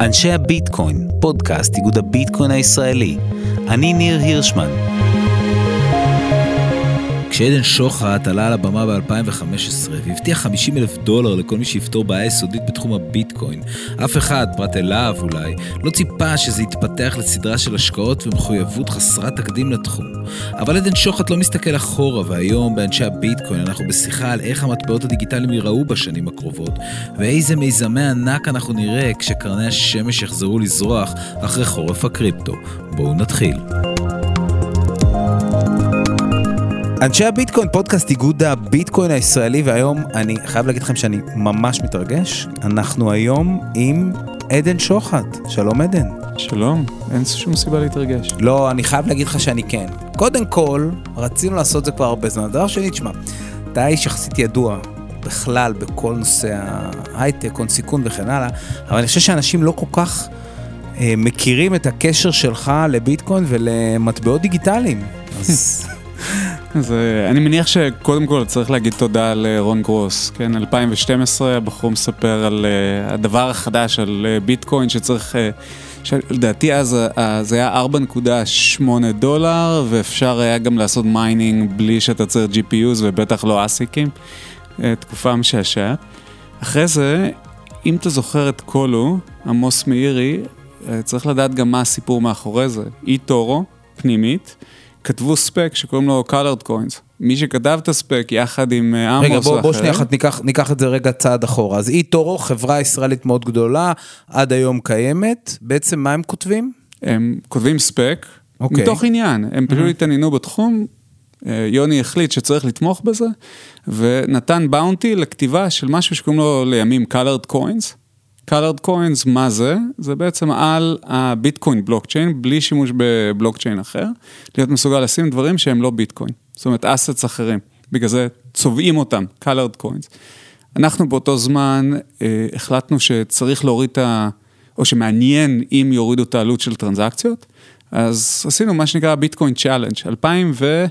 אנשי הביטקוין, פודקאסט איגוד הביטקוין הישראלי. אני ניר הירשמן. כשעדן שוחט עלה על הבמה ב-2015 והבטיח 50 אלף דולר לכל מי שיפתור בעיה יסודית בתחום הביטקוין, אף אחד, פרט אליו אולי, לא ציפה שזה יתפתח לסדרה של השקעות ומחויבות חסרת תקדים לתחום. אבל עדן שוחט לא מסתכל אחורה, והיום באנשי הביטקוין אנחנו בשיחה על איך המטבעות הדיגיטליים ייראו בשנים הקרובות, ואיזה מיזמי ענק אנחנו נראה כשקרני השמש יחזרו לזרוח אחרי חורף הקריפטו. בואו נתחיל. אנשי הביטקוין, פודקאסט איגוד הביטקוין הישראלי, והיום אני חייב להגיד לכם שאני ממש מתרגש. אנחנו היום עם עדן שוחט. שלום עדן. שלום, אין שום סיבה להתרגש. לא, אני חייב להגיד לך שאני כן. קודם כל, רצינו לעשות את זה כבר הרבה זמן. דבר שני, תשמע, אתה איש יחסית ידוע בכלל בכל נושא ההייטק, הון סיכון וכן הלאה, אבל אני חושב שאנשים לא כל כך אה, מכירים את הקשר שלך לביטקוין ולמטבעות דיגיטליים. אז... אז אה, אני מניח שקודם כל צריך להגיד תודה לרון גרוס, כן, 2012 הבחור מספר על uh, הדבר החדש, על uh, ביטקוין שצריך, uh, שלדעתי אז זה היה 4.8 דולר ואפשר היה גם לעשות mining בלי שאתה צריך GPUs ובטח לא ASIC ים, תקופה משעשעת. אחרי זה, אם אתה זוכר את Colu, עמוס מאירי, צריך לדעת גם מה הסיפור מאחורי זה, eToro, פנימית. כתבו spec שקוראים לו colored coins. מי שכתב את ה spec יחד עם אה, עמוס ואחרים. רגע, בוא, בוא שנייה אחת ניקח, ניקח את זה רגע צעד אחורה. אז eToro, חברה ישראלית מאוד גדולה, עד היום קיימת. בעצם מה הם כותבים? הם כותבים ספק, okay. אוקיי. מתוך עניין. הם פשוט mm-hmm. התעניינו בתחום, אה, יוני החליט שצריך לתמוך בזה, ונתן באונטי לכתיבה של משהו שקוראים לו לימים colored coins. Colored coins, מה זה? זה בעצם על הביטקוין בלוקצ'יין, בלי שימוש בבלוקצ'יין אחר, להיות מסוגל לשים דברים שהם לא ביטקוין, זאת אומרת אסטס אחרים, בגלל זה צובעים אותם, colored coins. אנחנו באותו זמן אה, החלטנו שצריך להוריד את ה... או שמעניין אם יורידו את העלות של טרנזקציות, אז עשינו מה שנקרא ביטקוין challenge, 2000 ו...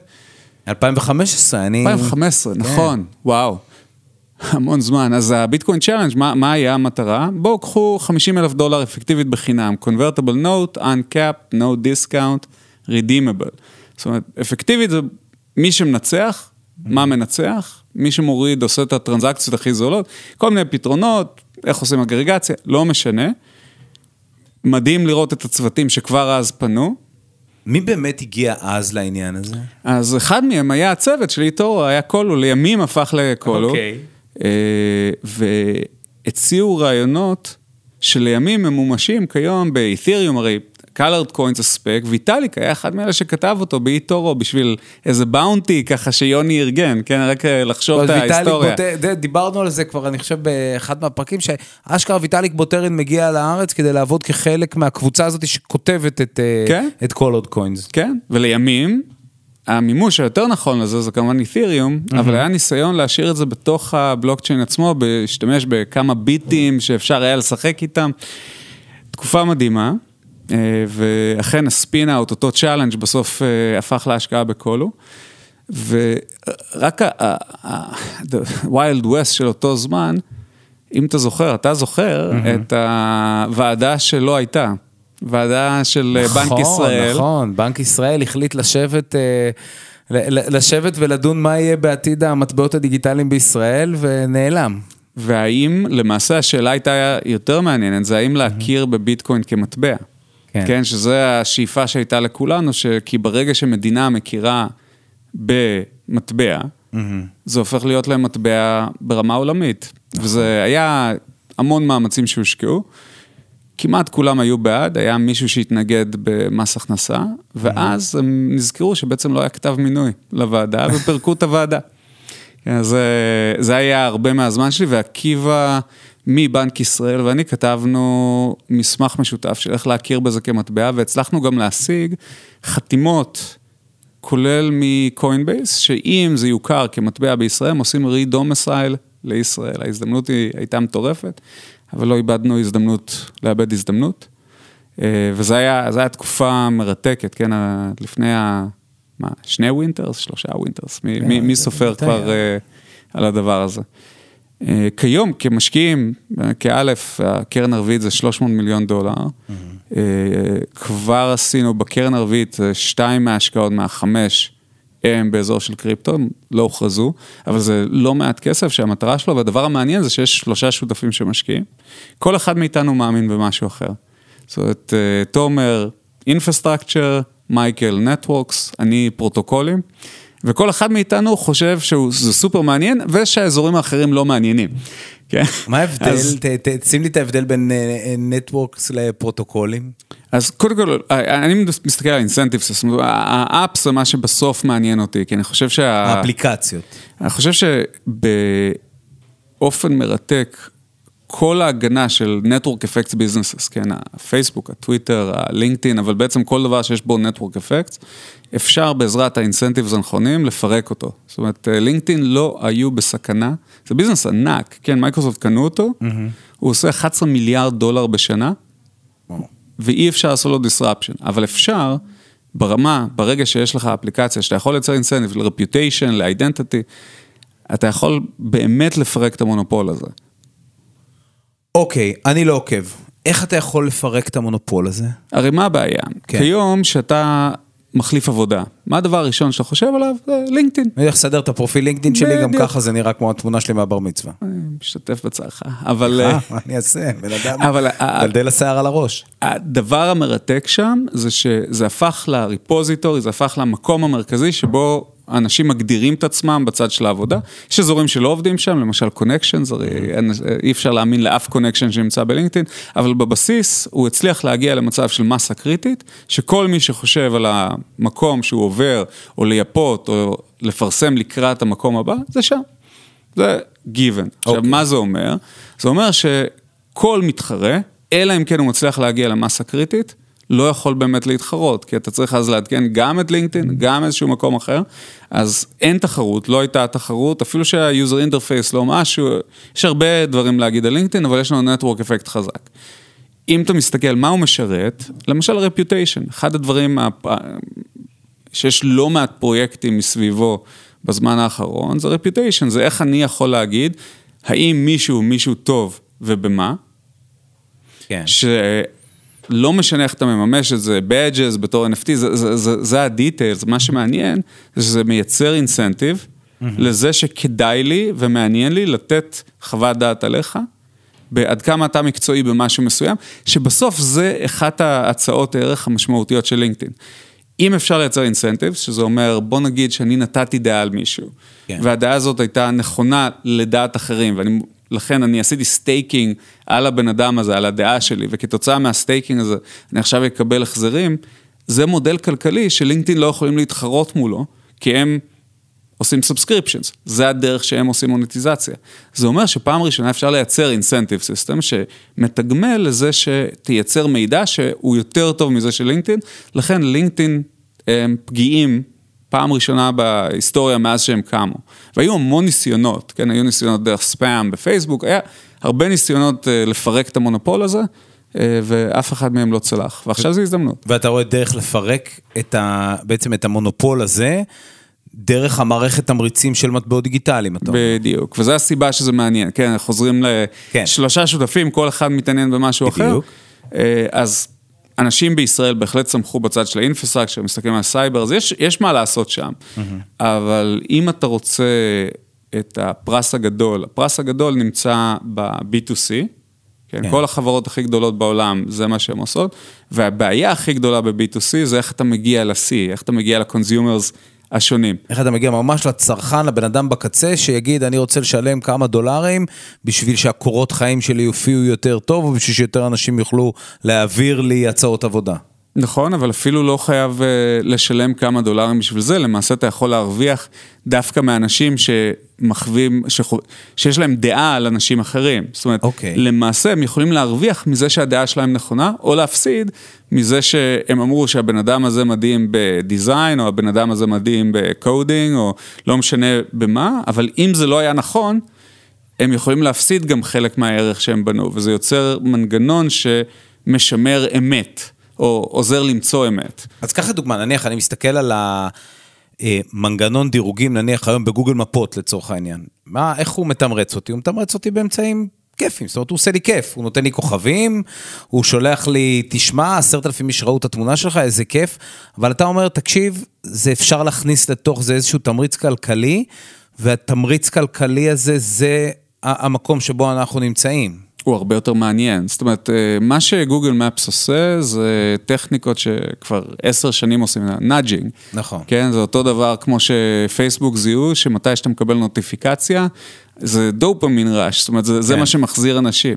2015, אני... 2015, כן. נכון, וואו. המון זמן. אז הביטקוין challenge, מה, מה היה המטרה? בואו קחו 50 אלף דולר אפקטיבית בחינם, convertible note, uncapped, no discount, redeemable. זאת אומרת, אפקטיבית זה מי שמנצח, מה מנצח, מי שמוריד עושה את הטרנזקציות הכי זולות, כל מיני פתרונות, איך עושים אגרגציה, לא משנה. מדהים לראות את הצוותים שכבר אז פנו. מי באמת הגיע אז לעניין הזה? אז אחד מהם היה הצוות של איתו, היה קולו, לימים הפך לקולו. אוקיי. Okay. אה, והציעו רעיונות שלימים ממומשים כיום באת'ריום, הרי colored coins ה spec, ויטאליק היה אחד מאלה שכתב אותו ב eToro בשביל איזה bounty ככה שיוני ארגן, כן, רק אה, לחשוב את ההיסטוריה. בוט... דיברנו על זה כבר, אני חושב, באחד מהפרקים, שאשכרה ויטאליק בוטרין מגיע לארץ כדי לעבוד כחלק מהקבוצה הזאת שכותבת את, אה, כן? את coins. כן, ולימים המימוש היותר נכון לזה זה כמובן אית'ריום, mm-hmm. אבל היה ניסיון להשאיר את זה בתוך הבלוקצ'יין עצמו, להשתמש בכמה ביטים שאפשר היה לשחק איתם. תקופה מדהימה, אה, ואכן ה spin out, אותו challenge בסוף אה, הפך להשקעה ב Colu. ורק ה-wild west של אותו זמן, אם אתה זוכר, אתה זוכר mm-hmm. את הוועדה שלא הייתה. ועדה של אה, נכון, בנק ישראל. נכון, נכון, בנק ישראל החליט לשבת, אה, לשבת ולדון מה יהיה בעתיד המטבעות הדיגיטליים בישראל, ונעלם. והאם, למעשה השאלה הייתה יותר מעניינת, זה האם להכיר בביטקוין כמטבע. כן. כן, שזו השאיפה שהייתה לכולנו, כי ברגע שמדינה מכירה במטבע, mm-hmm. זה הופך להיות להם מטבע ברמה עולמית. נכון. וזה היה המון מאמצים שהושקעו. כמעט כולם היו בעד, היה מישהו שהתנגד במס הכנסה, ואז הם נזכרו שבעצם לא היה כתב מינוי לוועדה, ופירקו את הוועדה. אז אה, זה היה הרבה מהזמן שלי, ועקיבא מבנק ישראל ואני כתבנו מסמך משותף של איך להכיר בזה כמטבע, והצלחנו גם להשיג חתימות, כולל מקוינבייס, שאם זה יוכר כמטבע בישראל, הם עושים רידומסייל לישראל. ההזדמנות היא הייתה מטורפת. אבל לא איבדנו הזדמנות, לאבד הזדמנות. אה, וזו הייתה תקופה מרתקת, כן, לפני ה... מה, שני winters? שלושה winters? מי, מי, מי סופר כבר אה, על הדבר הזה? אה, כיום, כמשקיעים, כאלף, הקרן הרביעית זה 300 מיליון דולר. כבר עשינו בקרן הרביעית, שתיים מההשקעות מהחמש. הם באזור של קריפטו, לא הוכרזו, אבל זה לא מעט כסף שהמטרה שלו, והדבר המעניין זה שיש שלושה שותפים שמשקיעים. כל אחד מאיתנו מאמין במשהו אחר. זאת אומרת, אה, תומר, infrastructure, מייקל, networks, אני פרוטוקולים. וכל אחד מאיתנו חושב שזה סופר מעניין, ושהאזורים האחרים לא מעניינים. כן? מה ההבדל? שים לי את ההבדל בין networks אה, לפרוטוקולים. אז קודם כל, אני מסתכל על incentives, זאת אומרת, ה apps זה מה שבסוף מעניין אותי, כי אני חושב שה... האפליקציות. אני חושב שבאופן מרתק, כל ההגנה של Network Effects Businesses, כן, הפייסבוק, הטוויטר, הלינקדאין, אבל בעצם כל דבר שיש בו Network Effects, אפשר בעזרת ה incentives הנכונים לפרק אותו. זאת אומרת, לינקדאין לא היו בסכנה, זה business ענק, כן, מייקרוסופט קנו אותו, mm-hmm. הוא עושה 11 מיליארד דולר בשנה, ואי אפשר לעשות לו disruption, אבל אפשר, ברמה, ברגע שיש לך אפליקציה, שאתה יכול לייצר incentive ל-reputation, ל-identity, אתה יכול באמת לפרק את המונופול הזה. אוקיי, אני לא עוקב. איך אתה יכול לפרק את המונופול הזה? הרי מה הבעיה? כן. כיום שאתה מחליף עבודה. מה הדבר הראשון שאתה חושב עליו? לינקדאין. אני הולך לסדר את הפרופיל לינקדאין שלי, גם ככה זה נראה כמו התמונה שלי מהבר מצווה. אני משתתף בצערך, אבל... אה, מה אני אעשה? בן אדם, דלדל השיער על הראש. הדבר המרתק שם, זה שזה הפך לריפוזיטורי, זה הפך למקום המרכזי שבו אנשים מגדירים את עצמם בצד של העבודה. יש אזורים שלא עובדים שם, למשל connections, הרי אי אפשר להאמין לאף connection שנמצא בלינקדאין, אבל בבסיס הוא הצליח להגיע למצב של מסה קריטית, שכל מי שחושב על המקום שהוא עובר, או לייפות, או לפרסם לקראת המקום הבא, זה שם. זה given. Okay. עכשיו, אוקיי. מה זה אומר? זה אומר שכל מתחרה, אלא אם כן הוא מצליח להגיע למסה קריטית, לא יכול באמת להתחרות, כי אתה צריך אז לעדכן גם את לינקדאין, גם איזשהו מקום אחר, אז אין תחרות, לא הייתה תחרות, אפילו שה user interface לא משהו, יש הרבה דברים להגיד על לינקדאין, אבל יש לנו network effect חזק. אם אתה מסתכל מה הוא משרת, למשל reputation, אחד הדברים שיש לא מעט פרויקטים מסביבו בזמן האחרון, זה reputation, זה איך אני יכול להגיד, האם מישהו מישהו טוב ובמה. כן. לא משנה איך אתה מממש את זה, badges בתור NFT, זה, זה, זה, זה ה details, מה שמעניין זה שזה מייצר incentive mm-hmm. לזה שכדאי לי ומעניין לי לתת חוות דעת עליך, בעד כמה אתה מקצועי במשהו מסוים, שבסוף זה אחת ההצעות הערך המשמעותיות של לינקדאין. אם אפשר לייצר incentive, שזה אומר, בוא נגיד שאני נתתי דעה על מישהו, כן. והדעה הזאת הייתה נכונה לדעת אחרים, ואני לכן אני עשיתי staking על הבן אדם הזה, על הדעה שלי, וכתוצאה מה staking הזה אני עכשיו אקבל החזרים, זה מודל כלכלי שלינקדאין לא יכולים להתחרות מולו, כי הם עושים subscriptions, זה הדרך שהם עושים מוניטיזציה. זה אומר שפעם ראשונה אפשר לייצר incentive system שמתגמל לזה שתייצר מידע שהוא יותר טוב מזה של לינקדאין, לכן לינקדאין הם פגיעים פעם ראשונה בהיסטוריה מאז שהם קמו. והיו המון ניסיונות, כן, היו ניסיונות דרך ספאם בפייסבוק, היה הרבה ניסיונות אה, לפרק את המונופול הזה. אה, ואף אחד מהם לא צלח, ועכשיו זו הזדמנות. ואתה רואה דרך לפרק את ה, בעצם את המונופול הזה, דרך המערכת תמריצים של מטבעות דיגיטליים, אתה אומר. בדיוק, וזו הסיבה שזה מעניין, כן, חוזרים לשלושה כן. שותפים, כל אחד מתעניין במשהו בדיוק. אחר. בדיוק. אה, אז אנשים בישראל בהחלט צמחו בצד של ה infrastructure, מסתכלים על סייבר, אז יש, יש מה לעשות שם. Mm-hmm. אבל אם אתה רוצה את הפרס הגדול, הפרס הגדול נמצא ב-B2C, כן, כן. כל החברות הכי גדולות בעולם, זה מה שהן עושות, והבעיה הכי גדולה ב-B2C זה איך אתה מגיע ל-C, איך אתה מגיע ל-consumers השונים. איך אתה מגיע ממש לצרכן, לבן אדם בקצה, שיגיד, אני רוצה לשלם כמה דולרים בשביל שהקורות חיים שלי יופיעו יותר טוב, ובשביל שיותר אנשים יוכלו להעביר לי הצעות עבודה. נכון, אבל אפילו לא חייב uh, לשלם כמה דולרים בשביל זה, למעשה אתה יכול להרוויח דווקא מאנשים שמחווים, שחו... שיש להם דעה על אנשים אחרים. זאת אומרת, okay. אוקיי. למעשה הם יכולים להרוויח מזה שהדעה שלהם נכונה, או להפסיד מזה שהם אמרו שהבן אדם הזה מדהים ב design, או הבן אדם הזה מדהים ב coding, או לא משנה במה, אבל אם זה לא היה נכון, הם יכולים להפסיד גם חלק מהערך שהם בנו, וזה יוצר מנגנון שמשמר אמת. או עוזר למצוא אמת. אז קח לדוגמה, נניח אני מסתכל על המנגנון דירוגים, נניח היום בגוגל מפות לצורך העניין. מה, איך הוא מתמרץ אותי? הוא מתמרץ אותי באמצעים כיפים, זאת אומרת, הוא עושה לי כיף, הוא נותן לי כוכבים, הוא שולח לי, תשמע, עשרת אלפים איש ראו את התמונה שלך, איזה כיף, אבל אתה אומר, תקשיב, זה אפשר להכניס לתוך זה איזשהו תמריץ כלכלי, והתמריץ כלכלי הזה, זה המקום שבו אנחנו נמצאים. הוא הרבה יותר מעניין. זאת אומרת, אה, מה ש Google Maps עושה זה טכניקות שכבר עשר שנים עושים, nudging. נכון. כן, זה אותו דבר כמו שפייסבוק זיהו, שמתי שאתה מקבל נוטיפיקציה, זה דופמין rush, זאת אומרת, זה, כן. זה מה שמחזיר אנשים.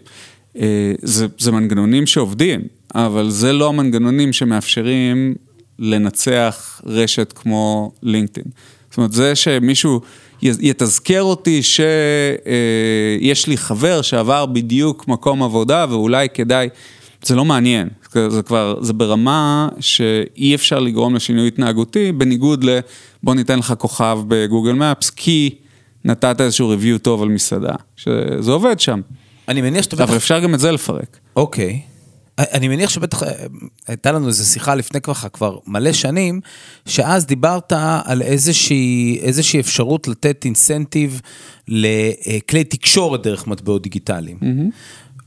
אה, זה, זה מנגנונים שעובדים, אבל זה לא המנגנונים שמאפשרים לנצח רשת כמו לינקדאין. זאת אומרת, זה שמישהו יתזכר אותי שיש לי חבר שעבר בדיוק מקום עבודה ואולי כדאי, זה לא מעניין, זה כבר, זה ברמה שאי אפשר לגרום לשינוי התנהגותי, בניגוד ל בוא ניתן לך כוכב בגוגל מפס, כי נתת איזשהו review טוב על מסעדה, שזה עובד שם. אני מניח שאתה. אבל אפשר גם את זה לפרק. אוקיי. אני מניח שבטח הייתה לנו איזו שיחה לפני ככה כבר מלא שנים, שאז דיברת על איזושהי, איזושהי אפשרות לתת אינסנטיב לכלי תקשורת דרך מטבעות דיגיטליים. Mm-hmm.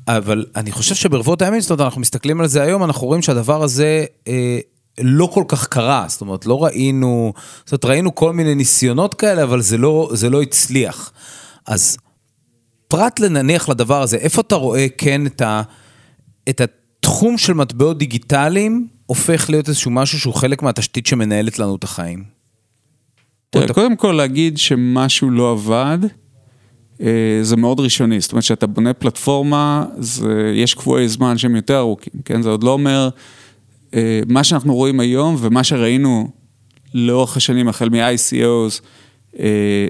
אבל אני חושב שברבות הימים, זאת אומרת, אנחנו מסתכלים על זה היום, אנחנו רואים שהדבר הזה אה, לא כל כך קרה, זאת אומרת, לא ראינו, זאת אומרת, ראינו כל מיני ניסיונות כאלה, אבל זה לא, זה לא הצליח. אז פרט לנניח לדבר הזה, איפה אתה רואה כן את ה... את ה תחום של מטבעות דיגיטליים הופך להיות איזשהו משהו שהוא חלק מהתשתית שמנהלת לנו את החיים. תראה, קודם כל להגיד שמשהו לא עבד, אה, זה מאוד ראשוני, זאת אומרת שאתה בונה פלטפורמה, זה, יש קבועי זמן שהם יותר ארוכים, כן? זה עוד לא אומר, אה, מה שאנחנו רואים היום ומה שראינו לאורך השנים החל מ-ICOs, אה,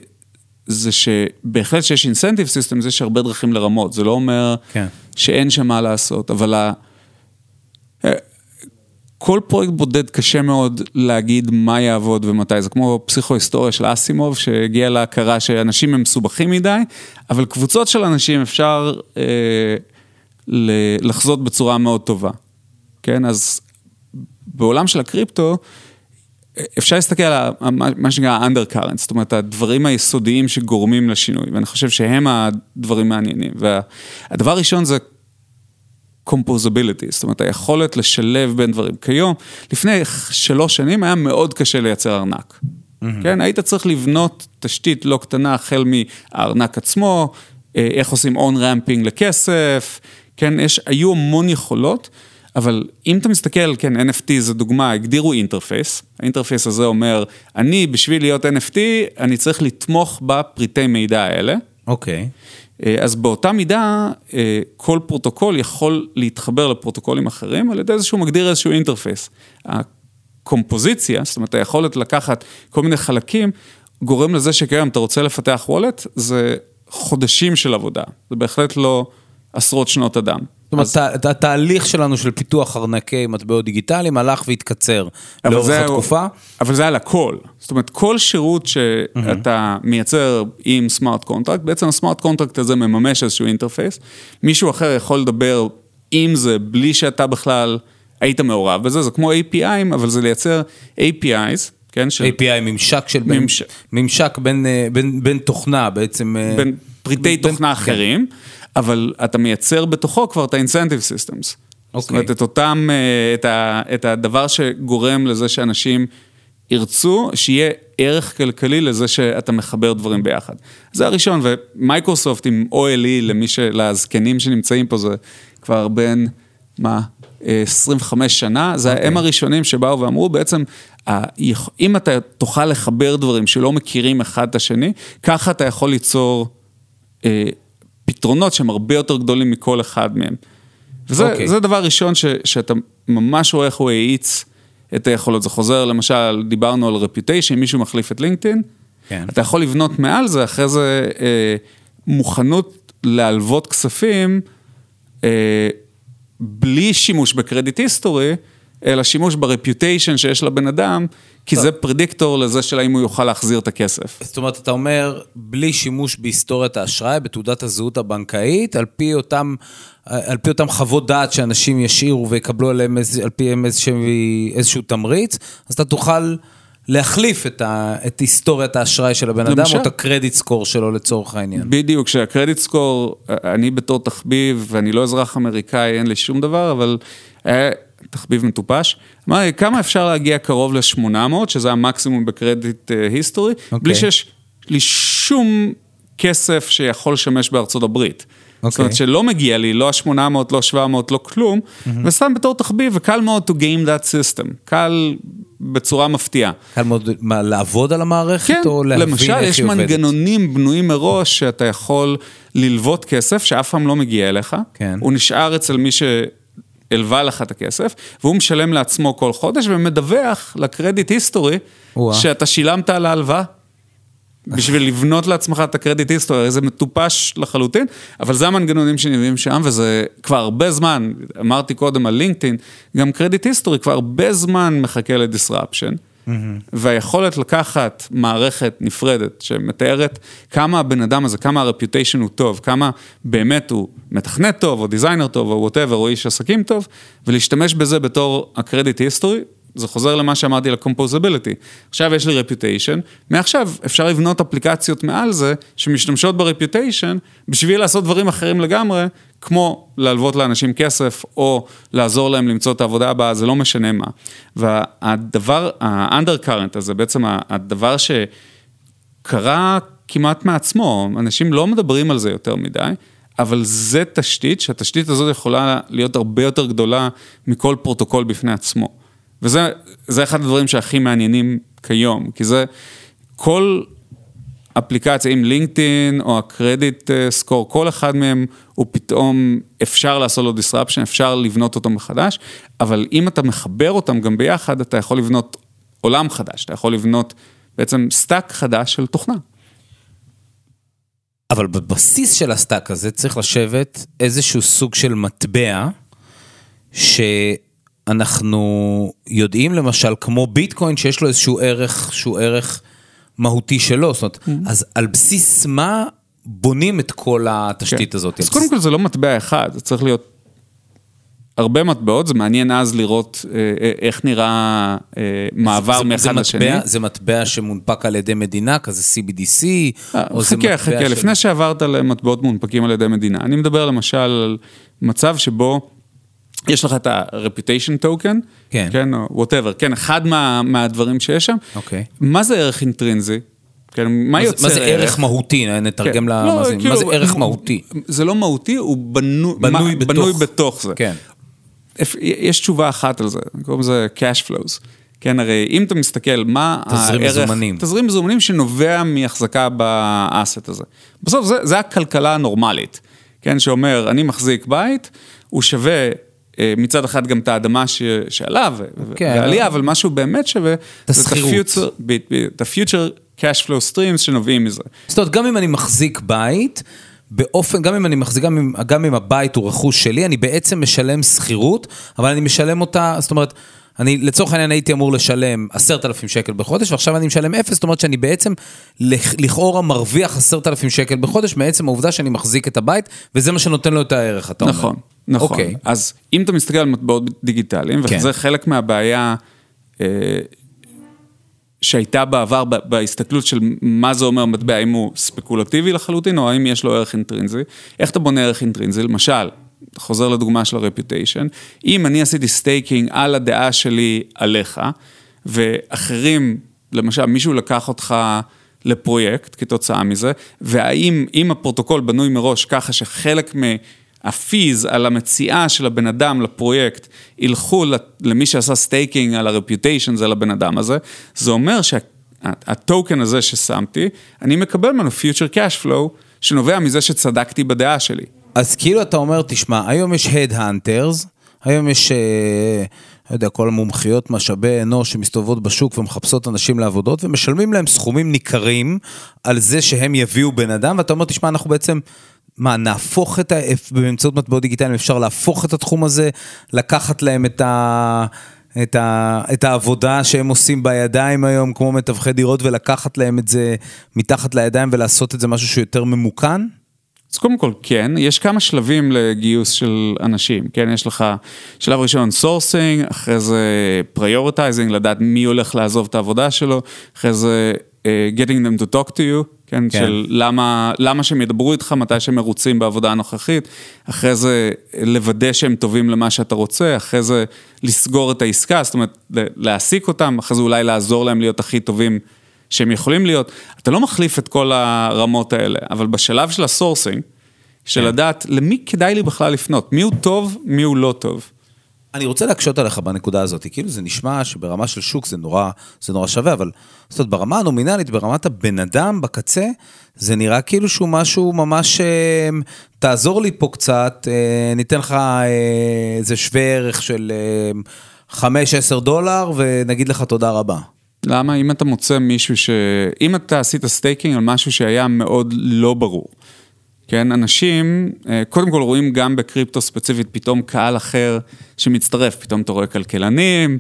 זה שבהחלט שיש אינסנטיב סיסטם, יש הרבה דרכים לרמות, זה לא אומר כן. שאין שם מה לעשות, אבל כל פרויקט בודד קשה מאוד להגיד מה יעבוד ומתי, זה כמו פסיכו-היסטוריה של אסימוב, שהגיע להכרה שאנשים הם מסובכים מדי, אבל קבוצות של אנשים אפשר אה, לחזות בצורה מאוד טובה, כן? אז בעולם של הקריפטו, אפשר להסתכל על מה שנקרא undercurrent, זאת אומרת, הדברים היסודיים שגורמים לשינוי, ואני חושב שהם הדברים מעניינים. והדבר הראשון זה composability, זאת אומרת, היכולת לשלב בין דברים. כיום, לפני שלוש שנים היה מאוד קשה לייצר ארנק. Mm-hmm. כן, היית צריך לבנות תשתית לא קטנה החל מהארנק עצמו, אה, איך עושים on-ramping לכסף, כן, יש, היו המון יכולות, אבל אם אתה מסתכל, כן, NFT זה דוגמה, הגדירו interface, ה interface הזה אומר, אני בשביל להיות NFT, אני צריך לתמוך בפריטי מידע האלה. אוקיי. Okay. אה, אז באותה מידה, אה, כל פרוטוקול יכול להתחבר לפרוטוקולים אחרים על ידי זה שהוא מגדיר איזשהו interface. הקומפוזיציה, זאת אומרת היכולת לקחת כל מיני חלקים, גורם לזה שכיום אתה רוצה לפתח wallet, זה חודשים של עבודה, זה בהחלט לא עשרות שנות אדם. זאת אומרת, התהליך שלנו של פיתוח ארנקי מטבעות דיגיטליים הלך והתקצר לאורך התקופה. אבל זה על הכל. זאת אומרת, כל שירות שאתה מייצר עם smart contract, בעצם ה smart contract הזה מממש איזשהו interface. מישהו אחר יכול לדבר עם זה בלי שאתה בכלל היית מעורב בזה, זה כמו API'ים, אבל זה לייצר API's. כן, של... API, ממשק של... ממשק, ממשק בין, אה, בין, בין תוכנה בעצם. אה, בין פריטי בין, תוכנה כן. אחרים. אבל אתה מייצר בתוכו כבר את ה-incentive systems. Okay. זאת אומרת, את אותם, אה, את, ה, את הדבר שגורם לזה שאנשים ירצו, שיהיה ערך כלכלי לזה שאתה מחבר דברים ביחד. זה הראשון, ומייקרוסופט עם OLE, למי ש... לזקנים שנמצאים פה, זה כבר בין, מה, 25 שנה, זה okay. אוקיי. הם הראשונים שבאו ואמרו בעצם, אם אתה תוכל לחבר דברים שלא מכירים אחד את השני, ככה אתה יכול ליצור אה, פתרונות שהם הרבה יותר גדולים מכל אחד מהם. וזה okay. אוקיי. דבר ראשון ש, שאתה ממש רואה איך הוא האיץ את היכולות. זה חוזר, למשל, דיברנו על רפיוטיישן, מישהו מחליף את לינקדאין, כן. אתה יכול לבנות מעל זה, אחרי זה אה, מוכנות להלוות כספים, אה, בלי שימוש בקרדיט היסטורי, אלא שימוש ברפיוטיישן שיש לבן אדם, כי זה פרדיקטור לזה של האם הוא יוכל להחזיר את הכסף. זאת אומרת, אתה אומר, בלי שימוש בהיסטוריית האשראי, בתעודת הזהות הבנקאית, על פי אותם, על פי אותם חוות דעת שאנשים ישאירו ויקבלו עליהם, על פיהם איזשהו, איזשהו תמריץ, אז אתה תוכל להחליף את, ה, את היסטוריית האשראי של הבן למשל, אדם, או את הקרדיט סקור שלו לצורך העניין. בדיוק, שהקרדיט סקור, אני בתור תחביב, ואני לא אזרח אמריקאי, אין לי שום דבר, אבל היה תחביב מטופש. אמר לי, כמה אפשר להגיע קרוב ל-800, שזה המקסימום בקרדיט היסטורי, uh, okay. בלי שיש לי שום כסף שיכול לשמש בארצות הברית. Okay. זאת אומרת אוקיי. שלא מגיע לי, לא ה-800, לא 700, לא כלום, mm-hmm. וסתם בתור תחביב, וקל מאוד to game that system, קל בצורה מפתיעה. קל מאוד, מה, לעבוד על המערכת, כן, או להבין איך היא עובדת? למשל, יש מנגנונים בנויים מראש שאתה יכול ללוות כסף, שאף פעם לא מגיע אליך, כן. הוא נשאר אצל מי ש... הלווה לך את הכסף, והוא משלם לעצמו כל חודש ומדווח לקרדיט היסטורי שאתה שילמת על ההלוואה. בשביל לבנות לעצמך את הקרדיט היסטורי, זה מטופש לחלוטין, אבל זה המנגנונים שנביאים שם, וזה כבר הרבה זמן, אמרתי קודם על לינקדאין, גם קרדיט היסטורי כבר הרבה זמן מחכה לדיסרפשן. Mm-hmm. והיכולת לקחת מערכת נפרדת שמתארת כמה הבן אדם הזה, כמה ה reputation הוא טוב, כמה באמת הוא מתכנת טוב, או designer טוב, או whatever, או איש עסקים טוב, ולהשתמש בזה בתור ה credit history, זה חוזר למה שאמרתי על ה-composability. עכשיו יש לי reputation, מעכשיו אפשר לבנות אפליקציות מעל זה, שמשתמשות ב-reputation, בשביל לעשות דברים אחרים לגמרי, כמו להלוות לאנשים כסף, או לעזור להם למצוא את העבודה הבאה, זה לא משנה מה. והדבר, ה-undercurrent הזה, בעצם הדבר שקרה כמעט מעצמו, אנשים לא מדברים על זה יותר מדי, אבל זה תשתית, שהתשתית הזאת יכולה להיות הרבה יותר גדולה מכל פרוטוקול בפני עצמו. וזה אחד הדברים שהכי מעניינים כיום, כי זה כל אפליקציה, אם לינקדאין או ה credit score, כל אחד מהם הוא פתאום, אפשר לעשות לו disruption, אפשר לבנות אותו מחדש, אבל אם אתה מחבר אותם גם ביחד, אתה יכול לבנות עולם חדש, אתה יכול לבנות בעצם סטאק חדש של תוכנה. אבל בבסיס של ה stack הזה צריך לשבת איזשהו סוג של מטבע, ש... אנחנו יודעים למשל, כמו ביטקוין, שיש לו איזשהו ערך, שהוא ערך מהותי שלו, זאת אומרת, mm-hmm. אז על בסיס מה בונים את כל התשתית כן. הזאת? אז קודם כל זה לא מטבע אחד, זה צריך להיות הרבה מטבעות, זה מעניין אז לראות אה, אה איך נראה אה, מעבר מאחד לשני. זה מטבע שמונפק על ידי מדינה, כזה CBDC, אה, או זה מטבע חכה, חכה, של... לפני שעברת למטבעות מונפקים על ידי מדינה. אני מדבר למשל על מצב שבו... יש לך את ה-reputation token, כן, כן או whatever, כן, אחד מה, מהדברים שיש שם. אוקיי. מה זה ערך אינטרינזי? כן, מה יוצר ערך? מה זה ערך מהותי? נתרגם כן. למאזין. לא, מה זה כאילו, ערך מהותי? זה לא מהותי, הוא בנו, בנוי, מה, בתוך. בנוי בתוך זה. כן. יש תשובה אחת על זה, קוראים לזה cash flows. כן, הרי אם אתה מסתכל, מה תזרים הערך... תזרים מזומנים. תזרים מזומנים שנובע מהחזקה באסט הזה. בסוף זה, זה הכלכלה הנורמלית, כן, שאומר, אני מחזיק בית, הוא שווה מצד אחד גם את האדמה ש... שעלה, כן, והעלייה, אבל משהו באמת שווה, את השכירות. את ה-future cash flow streams שנובעים מזה. זאת אומרת, גם אם אני מחזיק בית, באופן, גם אם אני מחזיק, גם אם, גם אם הבית הוא רכוש שלי, אני בעצם משלם שכירות, אבל אני משלם אותה, זאת אומרת, אני לצורך העניין הייתי אמור לשלם עשרת אלפים שקל בחודש, ועכשיו אני משלם אפס, זאת אומרת שאני בעצם לכאורה מרוויח עשרת אלפים שקל בחודש, מעצם העובדה שאני מחזיק את הבית, וזה מה שנותן לו את הערך, אתה נכון, אומר. נכון, נכון. אוקיי. אז אם אתה מסתכל על מטבעות דיגיטליים, כן. וזה חלק מהבעיה אה, שהייתה בעבר בהסתכלות של מה זה אומר מטבע, האם הוא ספקולטיבי לחלוטין, או האם יש לו ערך אינטרינזי. איך אתה בונה ערך אינטרינזי? למשל, חוזר לדוגמה של ה reputation, אם אני עשיתי staking על הדעה שלי עליך, ואחרים, למשל, מישהו לקח אותך לפרויקט כתוצאה מזה, והאם, אם הפרוטוקול בנוי מראש ככה שחלק מה fees על המציאה של הבן אדם לפרויקט ילכו למי שעשה staking על ה reputation, זה לבן אדם הזה, זה אומר שה token הזה ששמתי, אני מקבל ממנו future cash flow שנובע מזה שצדקתי בדעה שלי. אז כאילו אתה אומר, תשמע, היום יש Headhunters, היום יש, אה, לא יודע, כל המומחיות משאבי אנוש שמסתובבות בשוק ומחפשות אנשים לעבודות ומשלמים להם סכומים ניכרים על זה שהם יביאו בן אדם, ואתה אומר, תשמע, אנחנו בעצם... מה, נהפוך את ה... באמצעות מטבעות דיגיטליים אפשר להפוך את התחום הזה, לקחת להם את ה... את, ה, את העבודה שהם עושים בידיים היום, כמו מתווכי דירות, ולקחת להם את זה מתחת לידיים ולעשות את זה משהו שהוא יותר ממוכן? אז קודם כל כן, יש כמה שלבים לגיוס של אנשים, כן, יש לך שלב ראשון sourcing, אחרי זה prioritizing, לדעת מי הולך לעזוב את העבודה שלו, אחרי זה getting them to talk to you, כן, כן. של למה, למה שהם ידברו איתך מתי שהם מרוצים בעבודה הנוכחית, אחרי זה לוודא שהם טובים למה שאתה רוצה, אחרי זה לסגור את העסקה, זאת אומרת להעסיק אותם, אחרי זה אולי לעזור להם להיות הכי טובים שהם יכולים להיות. אתה לא מחליף את כל הרמות האלה, אבל בשלב של ה sourcing, של כן. לדעת למי כדאי לי בכלל לפנות, מי הוא טוב, מי הוא לא טוב. אני רוצה להקשות עליך בנקודה הזאת, כאילו זה נשמע שברמה של שוק זה נורא, זה נורא שווה, אבל זאת אומרת, ברמה הנומינלית, ברמת הבן אדם בקצה, זה נראה כאילו שהוא משהו ממש, אה, תעזור לי פה קצת, אה, ניתן לך אה, איזה שווה ערך של 5-10 דולר ונגיד לך תודה רבה. למה? אם אתה מוצא מישהו ש... אם אתה עשית staking על משהו שהיה מאוד לא ברור. כן, אנשים, אה, קודם כל רואים גם בקריפטו ספציפית פתאום קהל אחר שמצטרף, פתאום אתה רואה כלכלנים,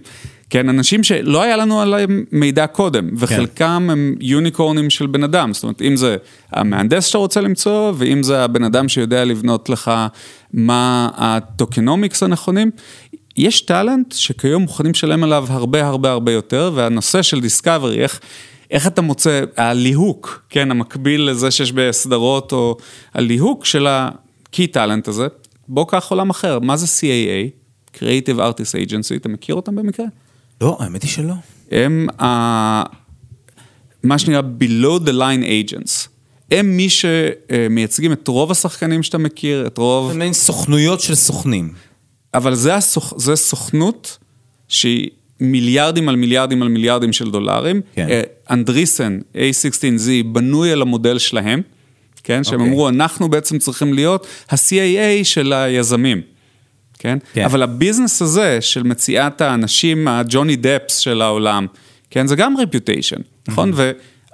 כן, אנשים שלא היה לנו עליהם מידע קודם, כן. וחלקם כן. הם יוניקורנים של בן אדם, זאת אומרת, אם זה המהנדס שאתה רוצה למצוא, ואם זה הבן אדם שיודע לבנות לך מה הטוקנומיקס הנכונים, יש טאלנט שכיום מוכנים לשלם עליו הרבה הרבה הרבה יותר, והנושא של דיסקאברי, איך... איך אתה מוצא, הליהוק, כן, המקביל לזה שיש בסדרות, או הליהוק של ה-key talent הזה, בוא קח עולם אחר, מה זה CAA? Creative Artist Agency, אתה מכיר אותם במקרה? לא, האמת היא שלא. הם ה... מה שנקרא below the line agents. הם מי שמייצגים את רוב השחקנים שאתה מכיר, את רוב... זה מעין סוכנויות של סוכנים. אבל זה, הסוכ... זה סוכנות שהיא מיליארדים על מיליארדים על מיליארדים של דולרים. כן. אה, אנדריסן, A16Z, בנוי על המודל שלהם, כן? שהם okay. אוקיי. אמרו, אנחנו בעצם צריכים להיות ה-CAA של היזמים, כן? כן? אבל הביזנס הזה של מציאת האנשים, הג'וני דפס של העולם, כן? זה גם רפיוטיישן, נכון? Mm-hmm.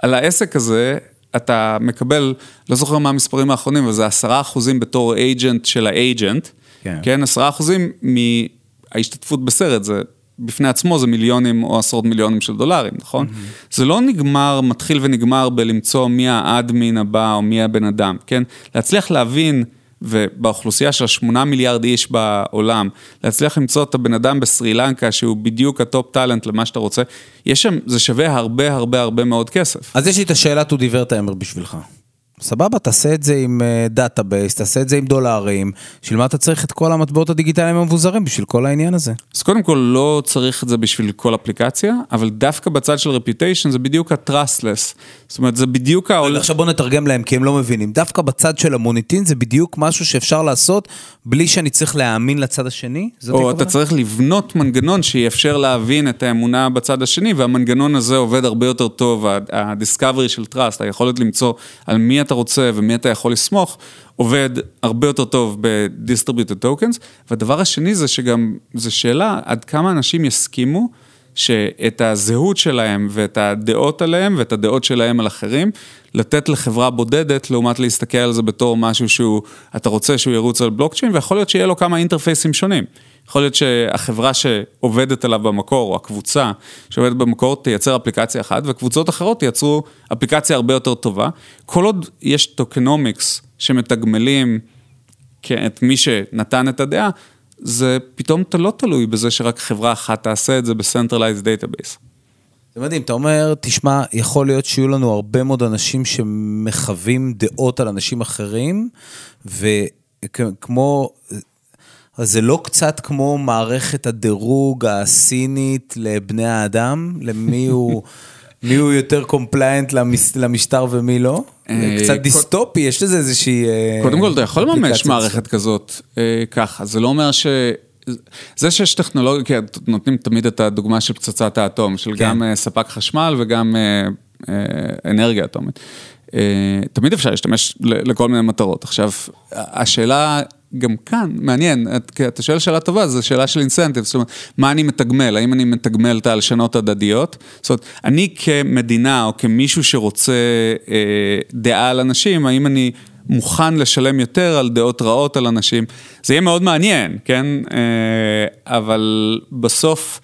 ועל העסק הזה, אתה מקבל, לא זוכר מה המספרים האחרונים, אבל זה עשרה אחוזים בתור אייג'נט של האייג'נט, כן? כן? עשרה אחוזים מההשתתפות בסרט, זה בפני עצמו זה מיליונים או עשרות מיליונים של דולרים, נכון? Mm-hmm. זה לא נגמר, מתחיל ונגמר בלמצוא מי האדמין הבא או מי הבן אדם, כן? להצליח להבין, ובאוכלוסייה של שמונה מיליארד איש בעולם, להצליח למצוא את הבן אדם בסרי לנקה שהוא בדיוק ה top talent למה שאתה רוצה, יש שם, זה שווה הרבה הרבה הרבה מאוד כסף. אז יש לי את השאלה אודי ורטהיימר בשבילך. סבבה, תעשה את זה עם database, uh, תעשה את זה עם דולרים, בשביל מה אתה צריך את כל המטבעות הדיגיטליים המבוזרים בשביל כל העניין הזה? אז קודם כל לא צריך את זה בשביל כל אפליקציה, אבל דווקא בצד של reputation זה בדיוק ה-trustless. זאת אומרת, זה בדיוק ה... עכשיו בוא נתרגם להם, כי הם לא מבינים. דווקא בצד של המוניטין זה בדיוק משהו שאפשר לעשות בלי שאני צריך להאמין לצד השני? או אתה צריך לבנות מנגנון שיאפשר להבין את האמונה בצד השני, והמנגנון הזה עובד הרבה יותר טוב, ה-discovery של trust, היכולת למצוא על מי אתה רוצה ומי אתה יכול לסמוך, עובד הרבה יותר טוב ב-distributed tokens. והדבר השני זה שגם, זו שאלה עד כמה אנשים יסכימו שאת הזהות שלהם ואת הדעות עליהם ואת הדעות שלהם על אחרים, לתת לחברה בודדת לעומת להסתכל על זה בתור משהו שהוא, אתה רוצה שהוא ירוץ על בלוקצ'יין ויכול להיות שיהיה לו כמה אינטרפייסים שונים. יכול להיות שהחברה שעובדת עליו במקור, או הקבוצה שעובדת במקור, תייצר אפליקציה אחת, וקבוצות אחרות תייצרו אפליקציה הרבה יותר טובה. כל עוד יש tokenomics שמתגמלים את מי שנתן את הדעה, זה פתאום אתה לא תלוי בזה שרק חברה אחת תעשה את זה ב-Centralized Database. זה מדהים, אתה אומר, תשמע, יכול להיות שיהיו לנו הרבה מאוד אנשים שמחווים דעות על אנשים אחרים, וכמו, זה לא קצת כמו מערכת הדירוג הסינית לבני האדם, למי הוא... מי הוא יותר compliant למשטר ומי לא? אה, קצת דיסטופי, יש לזה איזושהי... אה, קודם כל, אתה יכול לממש מערכת כזאת אה, ככה, זה לא אומר ש... זה שיש טכנולוגיה, כי נותנים תמיד את הדוגמה של פצצת האטום, של כן. גם ספק חשמל וגם אנרגיה אטומית. תמיד אפשר להשתמש לכל מיני מטרות. עכשיו, השאלה גם כאן, מעניין, אתה שואל שאלה טובה, זו שאלה של אינסנטיב, זאת אומרת, מה אני מתגמל, האם אני מתגמל את ההלשנות הדדיות? זאת אומרת, אני כמדינה או כמישהו שרוצה אה, דעה על אנשים, האם אני מוכן לשלם יותר על דעות רעות על אנשים? זה יהיה מאוד מעניין, כן? אה, אבל בסוף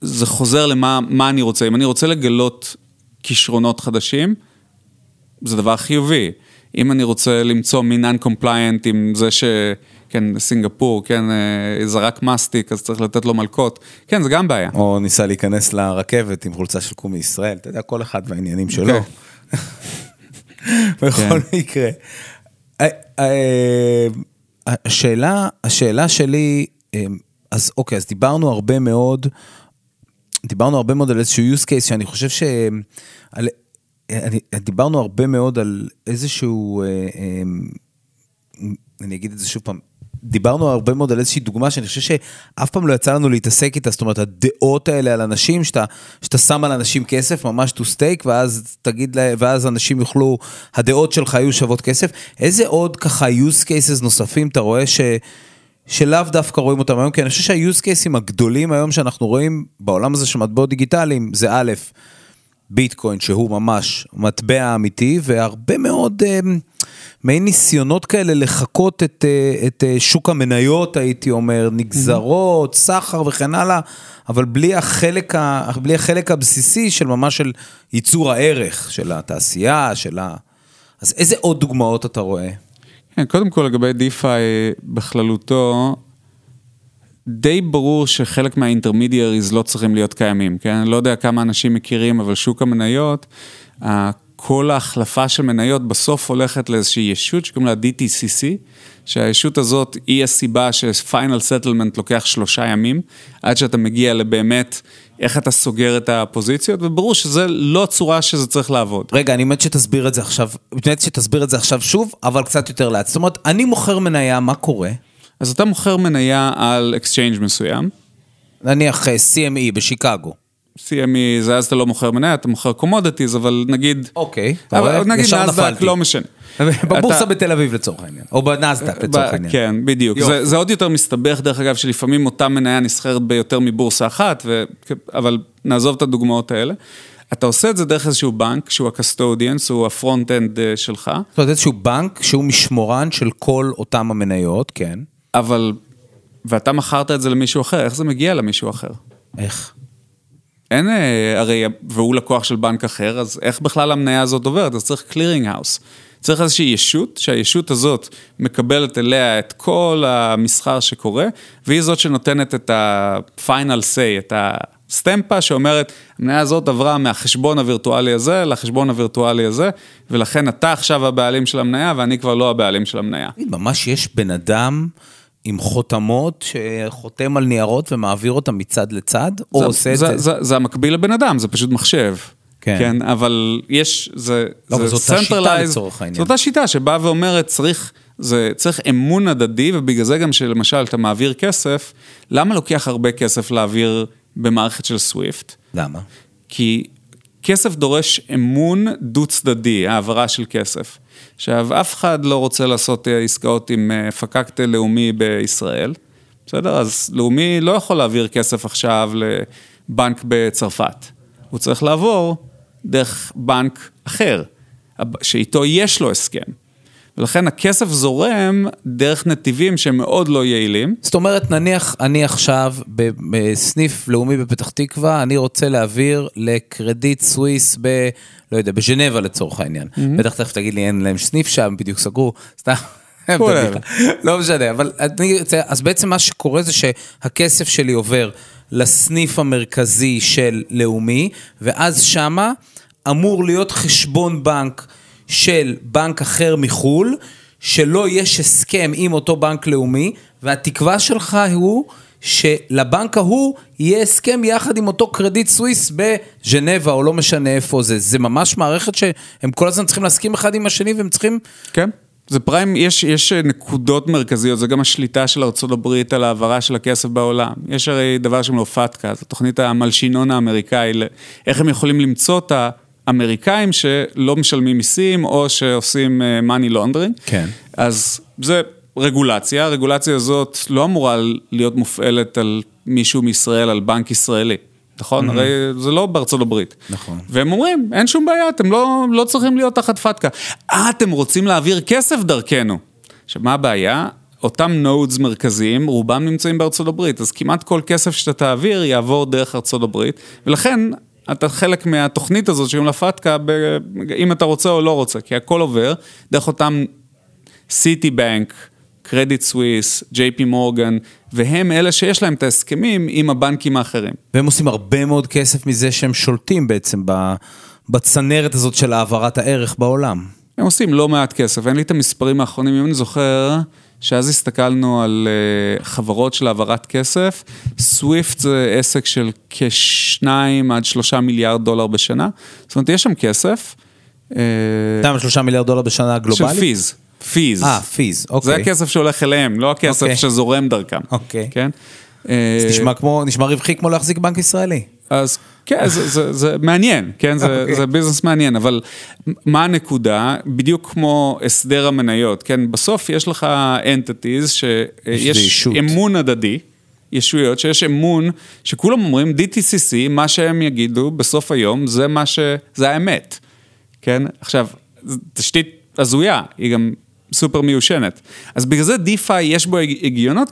זה חוזר למה אני רוצה. אם אני רוצה לגלות כישרונות חדשים, זה דבר חיובי. אם אני רוצה למצוא מי non-compliant עם זה ש... כן, סינגפור, כן, אה, זרק מסטיק, אז צריך לתת לו מלקות. כן, זה גם בעיה. או ניסה להיכנס לרכבת עם חולצה של קום מישראל, אתה יודע, כל אחד והעניינים שלו. Okay. בכל כן. מקרה. אה, אה, השאלה, השאלה שלי, אז אוקיי, אז דיברנו הרבה מאוד, דיברנו הרבה מאוד על איזשהו use case שאני חושב ש... על, אני, דיברנו הרבה מאוד על איזשהו, אני אגיד את זה שוב פעם, דיברנו הרבה מאוד על איזושהי דוגמה שאני חושב שאף פעם לא יצא לנו להתעסק איתה, זאת אומרת, הדעות האלה על אנשים, שאתה, שאתה שם על אנשים כסף, ממש to stake, ואז תגיד להם, ואז אנשים יוכלו, הדעות שלך יהיו שוות כסף. איזה עוד ככה use cases נוספים אתה רואה ש... שלאו דווקא רואים אותם היום, כי אני חושב שה-use cases הגדולים היום שאנחנו רואים בעולם הזה של מטבעות דיגיטליים, זה א', ביטקוין שהוא ממש מטבע אמיתי, והרבה מאוד... Uh, מעין ניסיונות כאלה לחקות את, אה, את אה, שוק המניות, הייתי אומר, נגזרות, סחר וכן הלאה, אבל בלי החלק, ה, בלי החלק הבסיסי של ממש של ייצור הערך, של התעשייה, של ה... אז איזה עוד דוגמאות אתה רואה? כן, קודם כל לגבי DeFi בכללותו, די ברור שחלק מה intermediaries לא צריכים להיות קיימים, כן? אני לא יודע כמה אנשים מכירים, אבל שוק המניות, כל ההחלפה של מניות בסוף הולכת לאיזושהי ישות שקוראים לה DTCC, שהישות הזאת היא הסיבה ש final settlement לוקח שלושה ימים, עד שאתה מגיע לבאמת איך אתה סוגר את הפוזיציות, וברור שזה לא הצורה שזה צריך לעבוד. רגע, אני מת שתסביר את זה עכשיו, מת שתסביר את זה עכשיו שוב, אבל קצת יותר לאט. זאת אומרת, אני מוכר מניה, מה קורה? אז אתה מוכר מניה על exchange מסוים. נניח אה, CME בשיקגו. CME זה אז אתה לא מוכר מניה, אתה מוכר commodities, אבל נגיד... אוקיי, אתה רואה? נגיד נסדק, לא משנה. בבורסה בתל אביב לצורך העניין, או בנסדק לצורך העניין. כן, בדיוק. זה, זה עוד יותר מסתבך, דרך אגב, שלפעמים אותה מניה נסחרת ביותר מבורסה אחת, ו... אבל נעזוב את הדוגמאות האלה. אתה עושה את זה דרך איזשהו בנק, שהוא ה custodians, הוא ה front-end אה, שלך. זאת אומרת, איזשהו בנק שהוא משמורן של כל אותם המניות, כן. אבל, ואתה מכרת את זה למישהו אחר, איך זה מגיע למישהו אחר? איך? אין, אה, הרי, והוא לקוח של בנק אחר, אז איך בכלל המניה הזאת עוברת? אז צריך clearing house. צריך איזושהי ישות, שהישות הזאת מקבלת אליה את כל המסחר שקורה, והיא זאת שנותנת את ה-final say, את הסטמפה שאומרת, המניה הזאת עברה מהחשבון הווירטואלי הזה לחשבון הווירטואלי הזה, ולכן אתה עכשיו הבעלים של המניה ואני כבר לא הבעלים של המניה. ממש יש בן אדם... עם חותמות שחותם על ניירות ומעביר אותם מצד לצד, או עושה זה, את זה? זה, זה המקביל לבן אדם, זה פשוט מחשב. כן. כן, אבל יש, זה... לא, אבל זאת אותה שיטה לצורך העניין. זאת אותה שיטה שבאה ואומרת, צריך, זה, צריך אמון הדדי, ובגלל זה גם שלמשל אתה מעביר כסף, למה לוקח הרבה כסף להעביר במערכת של סוויפט? למה? כי כסף דורש אמון דו-צדדי, העברה של כסף. עכשיו, אף אחד לא רוצה לעשות אה, עסקאות עם אה, פקקטה לאומי בישראל, בסדר? אז לאומי לא יכול להעביר כסף עכשיו לבנק בצרפת. הוא צריך לעבור דרך בנק אחר, שאיתו יש לו הסכם. ולכן הכסף זורם דרך נתיבים שהם מאוד לא יעילים. זאת אומרת, נניח אני עכשיו בסניף לאומי בפתח תקווה, אני רוצה להעביר לקרדיט סוויס ב... לא יודע, בז'נבה לצורך העניין. Mm-hmm. בטח תכף תגיד לי, אין להם סניף שם, בדיוק סגרו, סתם. לא משנה, אבל אני רוצה, אז בעצם מה שקורה זה שהכסף שלי עובר לסניף המרכזי של לאומי, ואז שמה אמור להיות חשבון בנק של בנק אחר מחו"ל, שלא יש הסכם עם אותו בנק לאומי, והתקווה שלך הוא שלבנק ההוא יהיה הסכם יחד עם אותו קרדיט סוויס בז'נבה, או לא משנה איפה זה. זה ממש מערכת שהם כל הזמן צריכים להסכים אחד עם השני, והם צריכים... כן. זה פריים, יש, יש נקודות מרכזיות, זה גם השליטה של ארה"ב על העברה של הכסף בעולם. יש הרי דבר שם לא פתקה, זו תוכנית המלשינון האמריקאי, איך הם יכולים למצוא את האמריקאים שלא משלמים מיסים או שעושים אה, money laundering. כן. אז זה רגולציה, הרגולציה הזאת לא אמורה להיות מופעלת על מישהו מישראל, על בנק ישראלי. נכון? Mm-hmm. הרי זה לא בארצות הברית. נכון. והם אומרים, אין שום בעיה, אתם לא, לא צריכים להיות תחת פתקה. אה, אתם רוצים להעביר כסף דרכנו. עכשיו, מה הבעיה? אותם נודס מרכזיים, רובם נמצאים בארצות הברית, אז כמעט כל כסף שאתה תעביר יעבור דרך ארצות הברית, ולכן אתה חלק מהתוכנית הזאת שקוראים לה פתקה, אם אתה רוצה או לא רוצה, כי הכל עובר דרך אותם סיטי בנק, קרדיט סוויס, ג'יי פי מורגן, והם אלה שיש להם את ההסכמים עם הבנקים האחרים. והם עושים הרבה מאוד כסף מזה שהם שולטים בעצם בצנרת הזאת של העברת הערך בעולם. הם עושים לא מעט כסף, אין לי את המספרים האחרונים, אם אני זוכר, שאז הסתכלנו על uh, חברות של העברת כסף, סוויפט זה עסק של כשניים עד שלושה מיליארד דולר בשנה, זאת אומרת, יש שם כסף. אה, כמה שלושה מיליארד דולר בשנה גלובלית? של פיז. פיז. אה, פיז, אוקיי. זה הכסף שהולך אליהם, לא הכסף אוקיי. שזורם דרכם. אוקיי. כן? זה נשמע כמו, נשמע רווחי כמו להחזיק בנק ישראלי. אז כן, זה, זה, זה מעניין, כן, זה, okay. אוקיי. זה ביזנס מעניין, אבל מה הנקודה? בדיוק כמו הסדר המניות, כן, בסוף יש לך entities שיש אמון הדדי, ישויות שיש אמון, שכולם אומרים DTCC, מה שהם יגידו בסוף היום, זה מה ש... זה האמת, כן? עכשיו, תשתית הזויה, היא גם סופר מיושנת. אז בגלל זה דיפיי יש בו היגיונות,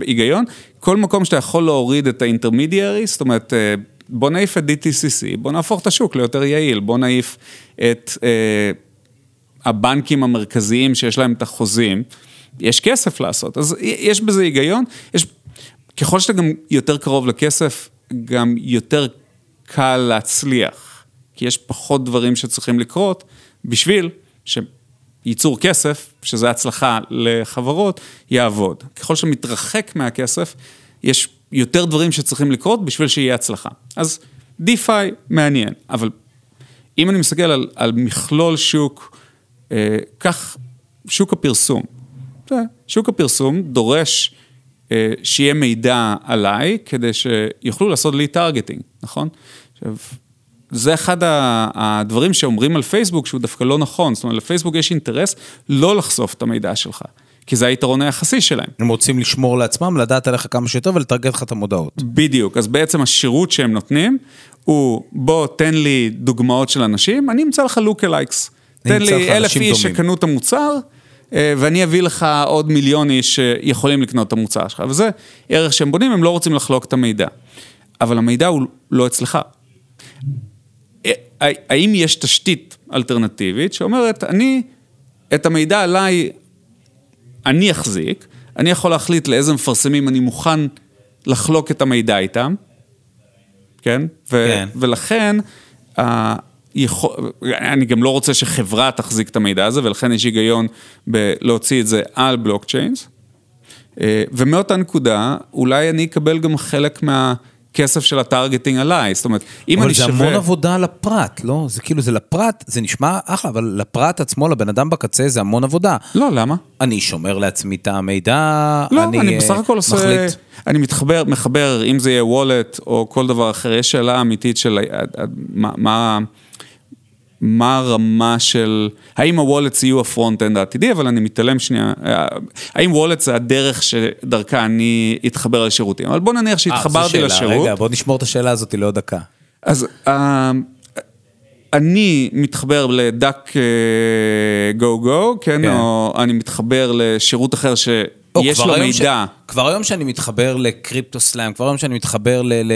היגיון, כל מקום שאתה יכול להוריד את האינטרמידיארי, זאת אומרת, אה, בוא נעיף את DTCC, בוא נהפוך את השוק ליותר יעיל, בוא נעיף את אה, הבנקים המרכזיים שיש להם את החוזים, יש כסף לעשות, אז יש בזה היגיון, יש, ככל שאתה גם יותר קרוב לכסף, גם יותר קל להצליח, כי יש פחות דברים שצריכים לקרות בשביל ש... ייצור כסף, שזה הצלחה לחברות, יעבוד. ככל שמתרחק מהכסף, יש יותר דברים שצריכים לקרות בשביל שיהיה הצלחה. אז דיפיי מעניין, אבל אם אני מסתכל על, על מכלול שוק, אה, כך שוק הפרסום. שוק הפרסום דורש אה, שיהיה מידע עליי, כדי שיוכלו לעשות לי targeting, נכון? עכשיו, זה אחד הדברים שאומרים על פייסבוק שהוא דווקא לא נכון, זאת אומרת לפייסבוק יש אינטרס לא לחשוף את המידע שלך. כי זה היתרון היחסי שלהם. הם רוצים לשמור לעצמם, לדעת עליך כמה שיותר ולטרגט לך את המודעות. בדיוק, אז בעצם השירות שהם נותנים הוא, בוא תן לי דוגמאות של אנשים, אני אמצא לך לוק אלייקס. תן לי אלף איש שקנו את המוצר, אה, ואני אביא לך עוד מיליון איש שיכולים לקנות את המוצר שלך. וזה ערך שהם בונים, הם לא רוצים לחלוק את המידע. אבל המידע הוא לא אצלך. אה, האם יש תשתית אלטרנטיבית שאומרת, אני, את המידע עליי אני אחזיק, אני יכול להחליט לאיזה מפרסמים אני מוכן לחלוק את המידע איתם, כן? ו- כן. ולכן, uh, יכול, אני גם לא רוצה שחברה תחזיק את המידע הזה, ולכן יש היגיון בלהוציא את זה על בלוקצ'יינס. Uh, ומאותה נקודה, אולי אני אקבל גם חלק מה... כסף של הטרגטינג עליי, זאת אומרת, אם אני שווה... אבל זה המון עבודה לפרט, לא? זה כאילו, זה לפרט, זה נשמע אחלה, אבל לפרט עצמו, לבן אדם בקצה, זה המון עבודה. לא, למה? אני שומר לעצמי את המידע, לא, אני, אני בסך הכל עושה... מחליט... אני מתחבר, מחבר, אם זה יהיה וולט או כל דבר אחר, יש שאלה אמיתית של מה... מה מה הרמה של, האם ה wallets יהיו ה front-end העתידי, אבל אני מתעלם שנייה, האם wallet זה הדרך שדרכה אני אתחבר לשירותים, אבל בוא נניח שהתחברתי לשירות. רגע, בוא נשמור את השאלה הזאת לעוד דקה. אז אה, אני מתחבר לדאק גו גו, כן, או אני מתחבר לשירות אחר ש... או, יש לו מידע. ש... כבר היום שאני מתחבר לקריפטו סלאם, כבר היום שאני מתחבר ל... ל...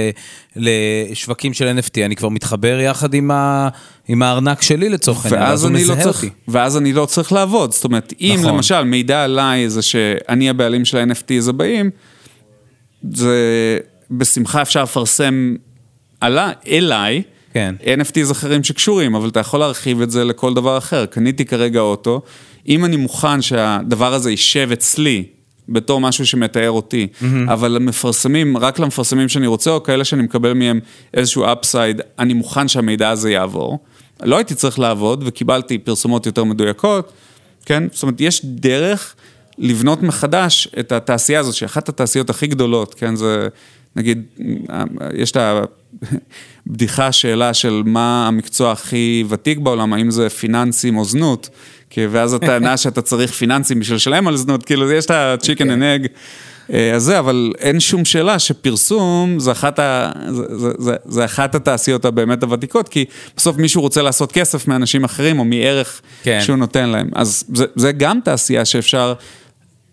לשווקים של NFT, אני כבר מתחבר יחד עם, ה... עם הארנק שלי לצורך העניין, ואז מזהה לא צריך, אותי. ואז אני לא צריך לעבוד, זאת אומרת, אם נכון. למשל מידע עליי זה שאני הבעלים של ה-NFT הבאים, זה בשמחה אפשר לפרסם עלה, אליי, כן. NFTs אחרים שקשורים, אבל אתה יכול להרחיב את זה לכל דבר אחר. קניתי כרגע אוטו, אם אני מוכן שהדבר הזה יישב אצלי, בתור משהו שמתאר אותי, mm-hmm. אבל למפרסמים, רק למפרסמים שאני רוצה, או כאלה שאני מקבל מהם איזשהו אפסייד, אני מוכן שהמידע הזה יעבור. לא הייתי צריך לעבוד, וקיבלתי פרסומות יותר מדויקות, כן? זאת אומרת, יש דרך לבנות מחדש את התעשייה הזאת, שהיא אחת התעשיות הכי גדולות, כן? זה, נגיד, יש את הבדיחה, שאלה של מה המקצוע הכי ותיק בעולם, האם זה פיננסים או זנות. ואז הטענה שאתה צריך פיננסים בשביל לשלם על זנות, כאילו יש את ה-chicken and egg. אה, אז זה, אבל אין שום שאלה שפרסום זה אחת, ה, זה, זה, זה, זה אחת התעשיות הבאמת הוותיקות, כי בסוף מישהו רוצה לעשות כסף מאנשים אחרים או מערך כן. שהוא נותן להם. אז זה, זה גם תעשייה שאפשר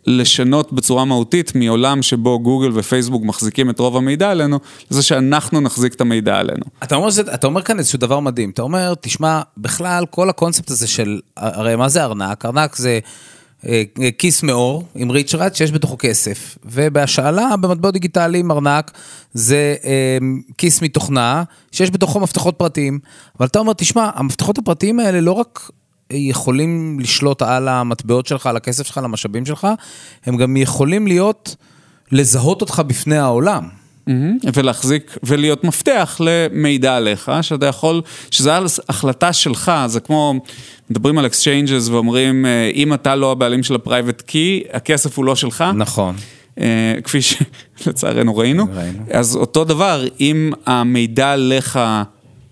לשנות בצורה מהותית מעולם שבו גוגל ופייסבוק מחזיקים את רוב המידע עלינו, לזה שאנחנו נחזיק את המידע עלינו. אתה אומר, זה, אתה אומר כאן איזשהו דבר מדהים, אתה אומר, תשמע, בכלל כל הקונספט הזה של, הרי מה זה ארנק? ארנק זה אה, כיס מאור עם ריצ'רד שיש בתוכו כסף, ובהשאלה במטבעות דיגיטליים ארנק זה אה, כיס מתוכנה שיש בתוכו מפתחות פרטיים, אבל אתה אומר, תשמע, המפתחות הפרטיים האלה לא רק יכולים לשלוט על המטבעות שלך, על הכסף שלך, על המשאבים שלך, הם גם יכולים להיות, לזהות אותך בפני העולם. Mm-hmm. ולהחזיק, ולהיות מפתח למידע עליך, שאתה יכול, שזה החלטה שלך, זה כמו, מדברים על exchanges ואומרים, אה, אם אתה לא הבעלים של ה-private key, הכסף הוא לא שלך. נכון. אה, כפי שלצערנו ראינו. ראינו. אז אותו דבר, אם המידע עליך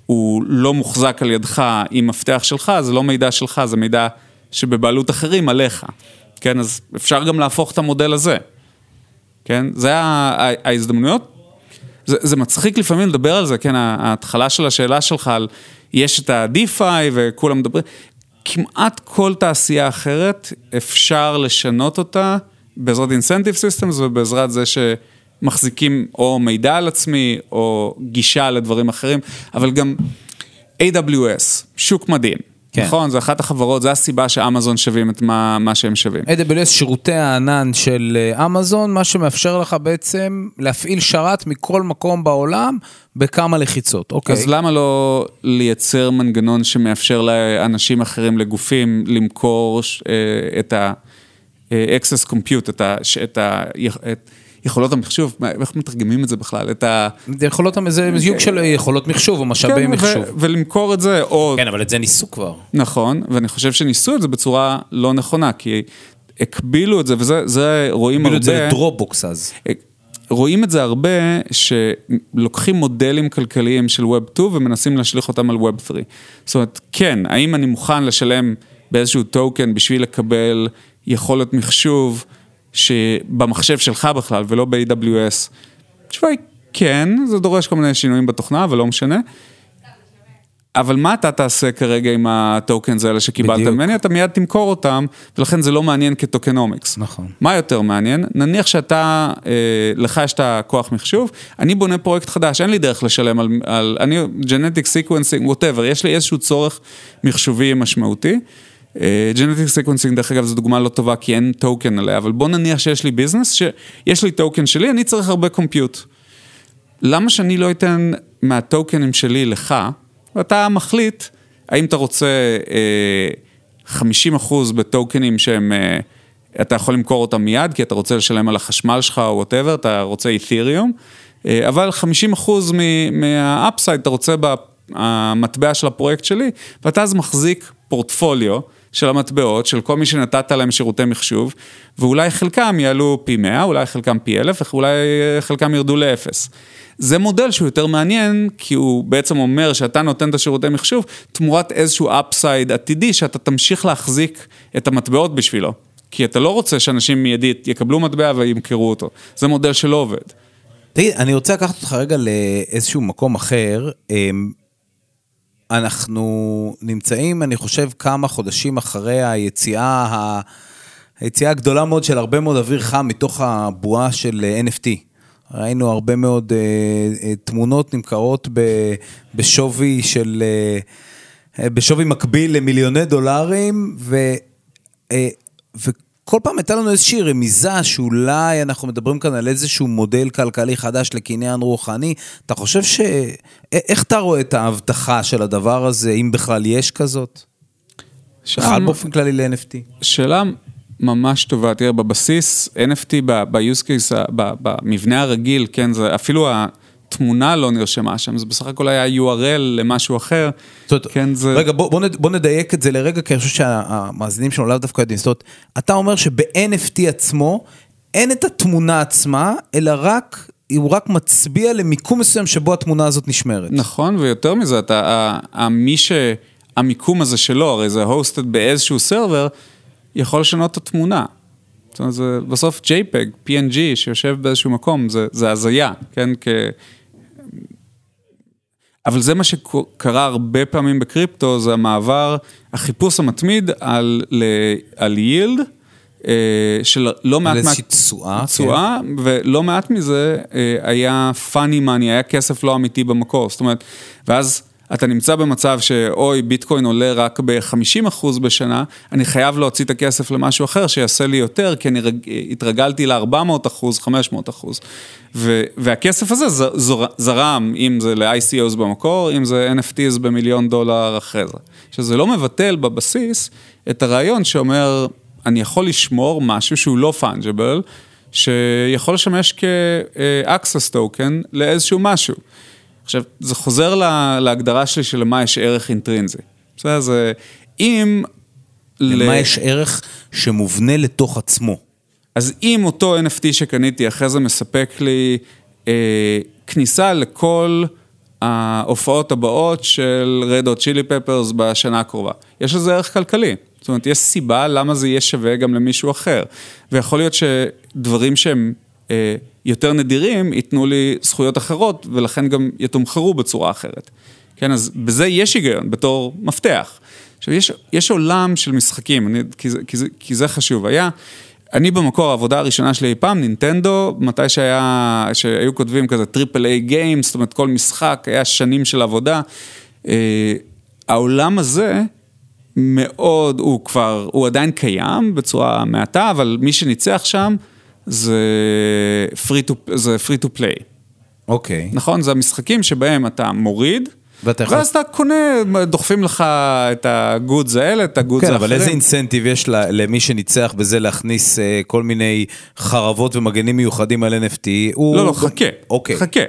הוא לא מוחזק על ידך עם מפתח שלך, זה לא מידע שלך, זה מידע שבבעלות אחרים עליך. כן, אז אפשר גם להפוך את המודל הזה. כן, זה ההזדמנויות. זה, זה מצחיק לפעמים לדבר על זה, כן, ההתחלה של השאלה שלך על, יש את ה-DeFi וכולם מדברים, כמעט כל תעשייה אחרת אפשר לשנות אותה בעזרת Incentive Systems ובעזרת זה ש... מחזיקים או מידע על עצמי, או גישה לדברים אחרים, אבל גם AWS, שוק מדהים. כן. נכון, זו אחת החברות, זו הסיבה שאמזון שווים את מה, מה שהם שווים. AWS, שירותי הענן של אה, אמזון, מה שמאפשר לך בעצם להפעיל שרת מכל מקום בעולם בכמה לחיצות, אוקיי. אז למה לא לייצר מנגנון שמאפשר לאנשים אחרים, לגופים, למכור אה, את ה-access compute, את ה... את ה את יכולות המחשוב, איך מתרגמים את זה בכלל? את ה... יכולות, זה זיוג של יכולות מחשוב או משאבי כן, מחשוב. ולמכור את זה, או... כן, אבל את זה ניסו כבר. נכון, ואני חושב שניסו את זה בצורה לא נכונה, כי הקבילו את זה, וזה רואים הרבה... הקבילו את זה לדרופבוקס אז. רואים את זה הרבה, שלוקחים מודלים כלכליים של Web 2 ומנסים להשליך אותם על Web 3. זאת אומרת, כן, האם אני מוכן לשלם באיזשהו token בשביל לקבל יכולת מחשוב, שבמחשב שלך בכלל ולא ב-AWS? התשובה היא כן, זה דורש כל מיני שינויים בתוכנה, אבל לא משנה. אבל מה אתה תעשה כרגע עם ה tokens האלה שקיבלת ממני? אתה מיד תמכור אותם, ולכן זה לא מעניין כ tokenomics. נכון. מה יותר מעניין? נניח שאתה, אה, לך יש את הכוח מחשוב, אני בונה פרויקט חדש, אין לי דרך לשלם על, על אני, genetic sequencing, whatever, יש לי איזשהו צורך מחשובי משמעותי. Genetic sequencing, דרך אגב, זו דוגמה לא טובה כי אין token עליה, אבל בוא נניח שיש לי business, שיש לי token שלי, אני צריך הרבה compute. למה שאני לא אתן מהטוקנים שלי לך, ואתה מחליט האם אתה רוצה אה, 50% בטוקנים שהם, אה, אתה יכול למכור אותם מיד, כי אתה רוצה לשלם על החשמל שלך או whatever, אתה רוצה אית'ריום, אה, אבל 50% מה upside אתה רוצה במטבע של הפרויקט שלי, ואתה אז מחזיק פורטפוליו. של המטבעות, של כל מי שנתת להם שירותי מחשוב, ואולי חלקם יעלו פי 100, אולי חלקם פי 1,000, אולי חלקם ירדו לאפס. זה מודל שהוא יותר מעניין, כי הוא בעצם אומר שאתה נותן את השירותי מחשוב, תמורת איזשהו upside עתידי, שאתה תמשיך להחזיק את המטבעות בשבילו. כי אתה לא רוצה שאנשים מיידית יקבלו מטבע וימכרו אותו. זה מודל שלא עובד. תגיד, אני רוצה לקחת אותך רגע לאיזשהו מקום אחר. אנחנו נמצאים, אני חושב, כמה חודשים אחרי היציאה, היציאה הגדולה מאוד של הרבה מאוד אוויר חם מתוך הבועה של NFT. ראינו הרבה מאוד uh, uh, תמונות נמכרות ב, בשווי של, uh, בשווי מקביל למיליוני דולרים, ו, uh, כל פעם הייתה לנו איזושהי רמיזה שאולי אנחנו מדברים כאן על איזשהו מודל כלכלי חדש לקניין רוחני. אתה חושב ש... איך אתה רואה את ההבטחה של הדבר הזה, אם בכלל יש כזאת? בכלל באופן כללי ל-NFT. שאלה ממש טובה, תראה, בבסיס, NFT ב-use case, במבנה הרגיל, כן, זה אפילו ה... תמונה לא נרשמה שם, זה בסך הכל היה URL למשהו אחר, זאת, כן זה... רגע, בוא, בוא, בוא נדייק את זה לרגע, כי אני חושב שהמאזינים שלנו לאו דווקא יודעים, זאת אומרת, אתה אומר שב-NFT עצמו, אין את התמונה עצמה, אלא רק, הוא רק מצביע למיקום מסוים שבו התמונה הזאת נשמרת. נכון, ויותר מזה, אתה, מי שהמיקום הזה שלו, הרי זה hosted באיזשהו סרבר, יכול לשנות את התמונה. זאת אומרת, זה בסוף JPEG, PNG, שיושב באיזשהו מקום, זה, זה הזיה, כן? כ... אבל זה מה שקרה הרבה פעמים בקריפטו, זה המעבר, החיפוש המתמיד על, על יילד של לא מעט... על איזושהי תשואה. תשואה, כן. ולא מעט מזה היה funny money, היה כסף לא אמיתי במקור, זאת אומרת, ואז... אתה נמצא במצב שאוי, ביטקוין עולה רק ב-50% בשנה, אני חייב להוציא את הכסף למשהו אחר שיעשה לי יותר, כי אני רג... התרגלתי ל-400%, 500%. ו... והכסף הזה זר... זרם, אם זה ל-ICOs במקור, אם זה NFTs במיליון דולר אחרי זה. שזה לא מבטל בבסיס את הרעיון שאומר, אני יכול לשמור משהו שהוא לא פאנג'בל, שיכול לשמש כ-access token לאיזשהו משהו. עכשיו, זה חוזר לה, להגדרה שלי של למה יש ערך אינטרינזי. בסדר? זה אם... למה ל... יש ערך שמובנה לתוך עצמו. אז אם אותו NFT שקניתי אחרי זה מספק לי אה, כניסה לכל ההופעות הבאות של רד או צ'ילי פפרס בשנה הקרובה, יש לזה ערך כלכלי. זאת אומרת, יש סיבה למה זה יהיה שווה גם למישהו אחר. ויכול להיות שדברים שהם... אה, יותר נדירים, ייתנו לי זכויות אחרות, ולכן גם יתומחרו בצורה אחרת. כן, אז בזה יש היגיון, בתור מפתח. עכשיו, יש, יש עולם של משחקים, אני, כי, זה, כי, זה, כי זה חשוב. היה, אני במקור, העבודה הראשונה שלי אי פעם, נינטנדו, מתי שהיה, שהיו כותבים כזה triple A game, זאת אומרת, כל משחק, היה שנים של עבודה. אה, העולם הזה, מאוד, הוא כבר, הוא עדיין קיים בצורה מעטה, אבל מי שניצח שם, זה free to, זה free to play. אוקיי. Okay. נכון? זה המשחקים שבהם אתה מוריד, ואתה יכול... ואז אתה קונה, דוחפים לך את ה goods האלה, את הגודס האחרים. כן, אבל איזה incentive יש למי שניצח בזה להכניס אה, כל מיני חרבות ומגנים מיוחדים על NFT? הוא... לא, לא, חכה. אוקיי. חכה.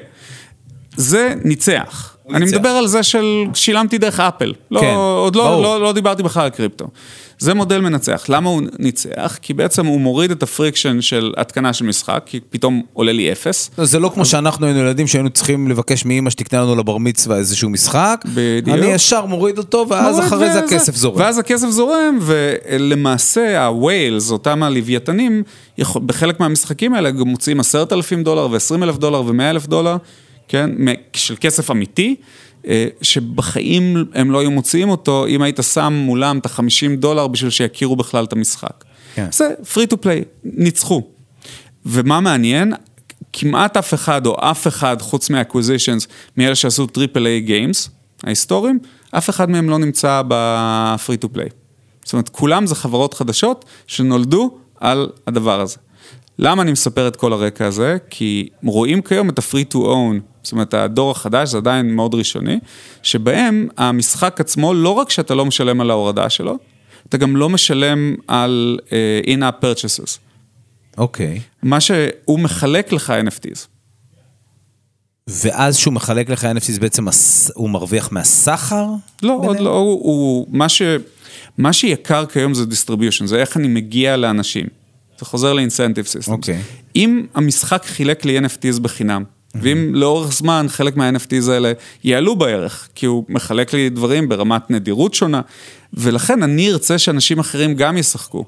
זה ניצח. אני מדבר על זה של שילמתי דרך אפל. לא, כן, עוד לא, לא, לא דיברתי בכלל על קריפטו. זה מודל מנצח. למה הוא ניצח? כי בעצם הוא מוריד את ה friction של התקנה של משחק, כי פתאום עולה לי אפס. זה לא כמו שאנחנו היינו ילדים שהיינו צריכים לבקש מאמא שתקנה לנו לבר מצווה איזשהו משחק. בדיוק. אני ישר מוריד אותו, ואז מוריד אחרי זה הכסף זורם. ואז הכסף זורם, ולמעשה הוויילס, אותם הלוויתנים, בחלק מהמשחקים האלה גם מוציאים עשרת אלפים דולר ועשרים אלף דולר ומאה אלף דולר. כן, של כסף אמיתי, אה, שבחיים הם לא היו מוציאים אותו, אם היית שם מולם את ה-50 דולר בשביל שיכירו בכלל את המשחק. כן. זה free to play, ניצחו. ומה מעניין? כמעט אף אחד או אף אחד חוץ מה-acquisitions, מאלה שעשו triple A games, ההיסטוריים, אף אחד מהם לא נמצא ב-free to play. זאת אומרת, כולם זה חברות חדשות שנולדו על הדבר הזה. למה אני מספר את כל הרקע הזה? כי רואים כיום את ה-free to own, זאת אומרת, הדור החדש, זה עדיין מאוד ראשוני, שבהם המשחק עצמו, לא רק שאתה לא משלם על ההורדה שלו, אתה גם לא משלם על uh, in-app purchases. אוקיי. Okay. מה שהוא מחלק לך NFTs. ואז שהוא מחלק לך NFTs בעצם הוא מרוויח מהסחר? לא, עוד לא, הוא, הוא, מה, ש, מה שיקר כיום זה distribution, זה איך אני מגיע לאנשים. זה חוזר לאינסנטיב סיסטם. אוקיי. אם המשחק חילק לי NFTs בחינם, ואם לאורך זמן חלק מה-NFTs האלה יעלו בערך, כי הוא מחלק לי דברים ברמת נדירות שונה, ולכן אני ארצה שאנשים אחרים גם ישחקו.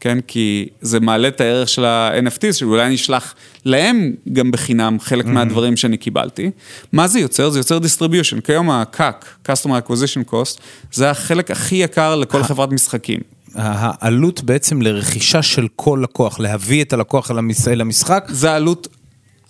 כן, כי זה מעלה את הערך של ה-NFTs, שאולי אני אשלח להם גם בחינם חלק mm-hmm. מהדברים שאני קיבלתי. מה זה יוצר? זה יוצר distribution. כיום ה-CAC, Customer Acquisition Cost, זה החלק הכי יקר לכל חברת משחקים. העלות בעצם לרכישה של כל לקוח, להביא את הלקוח למשחק. זה העלות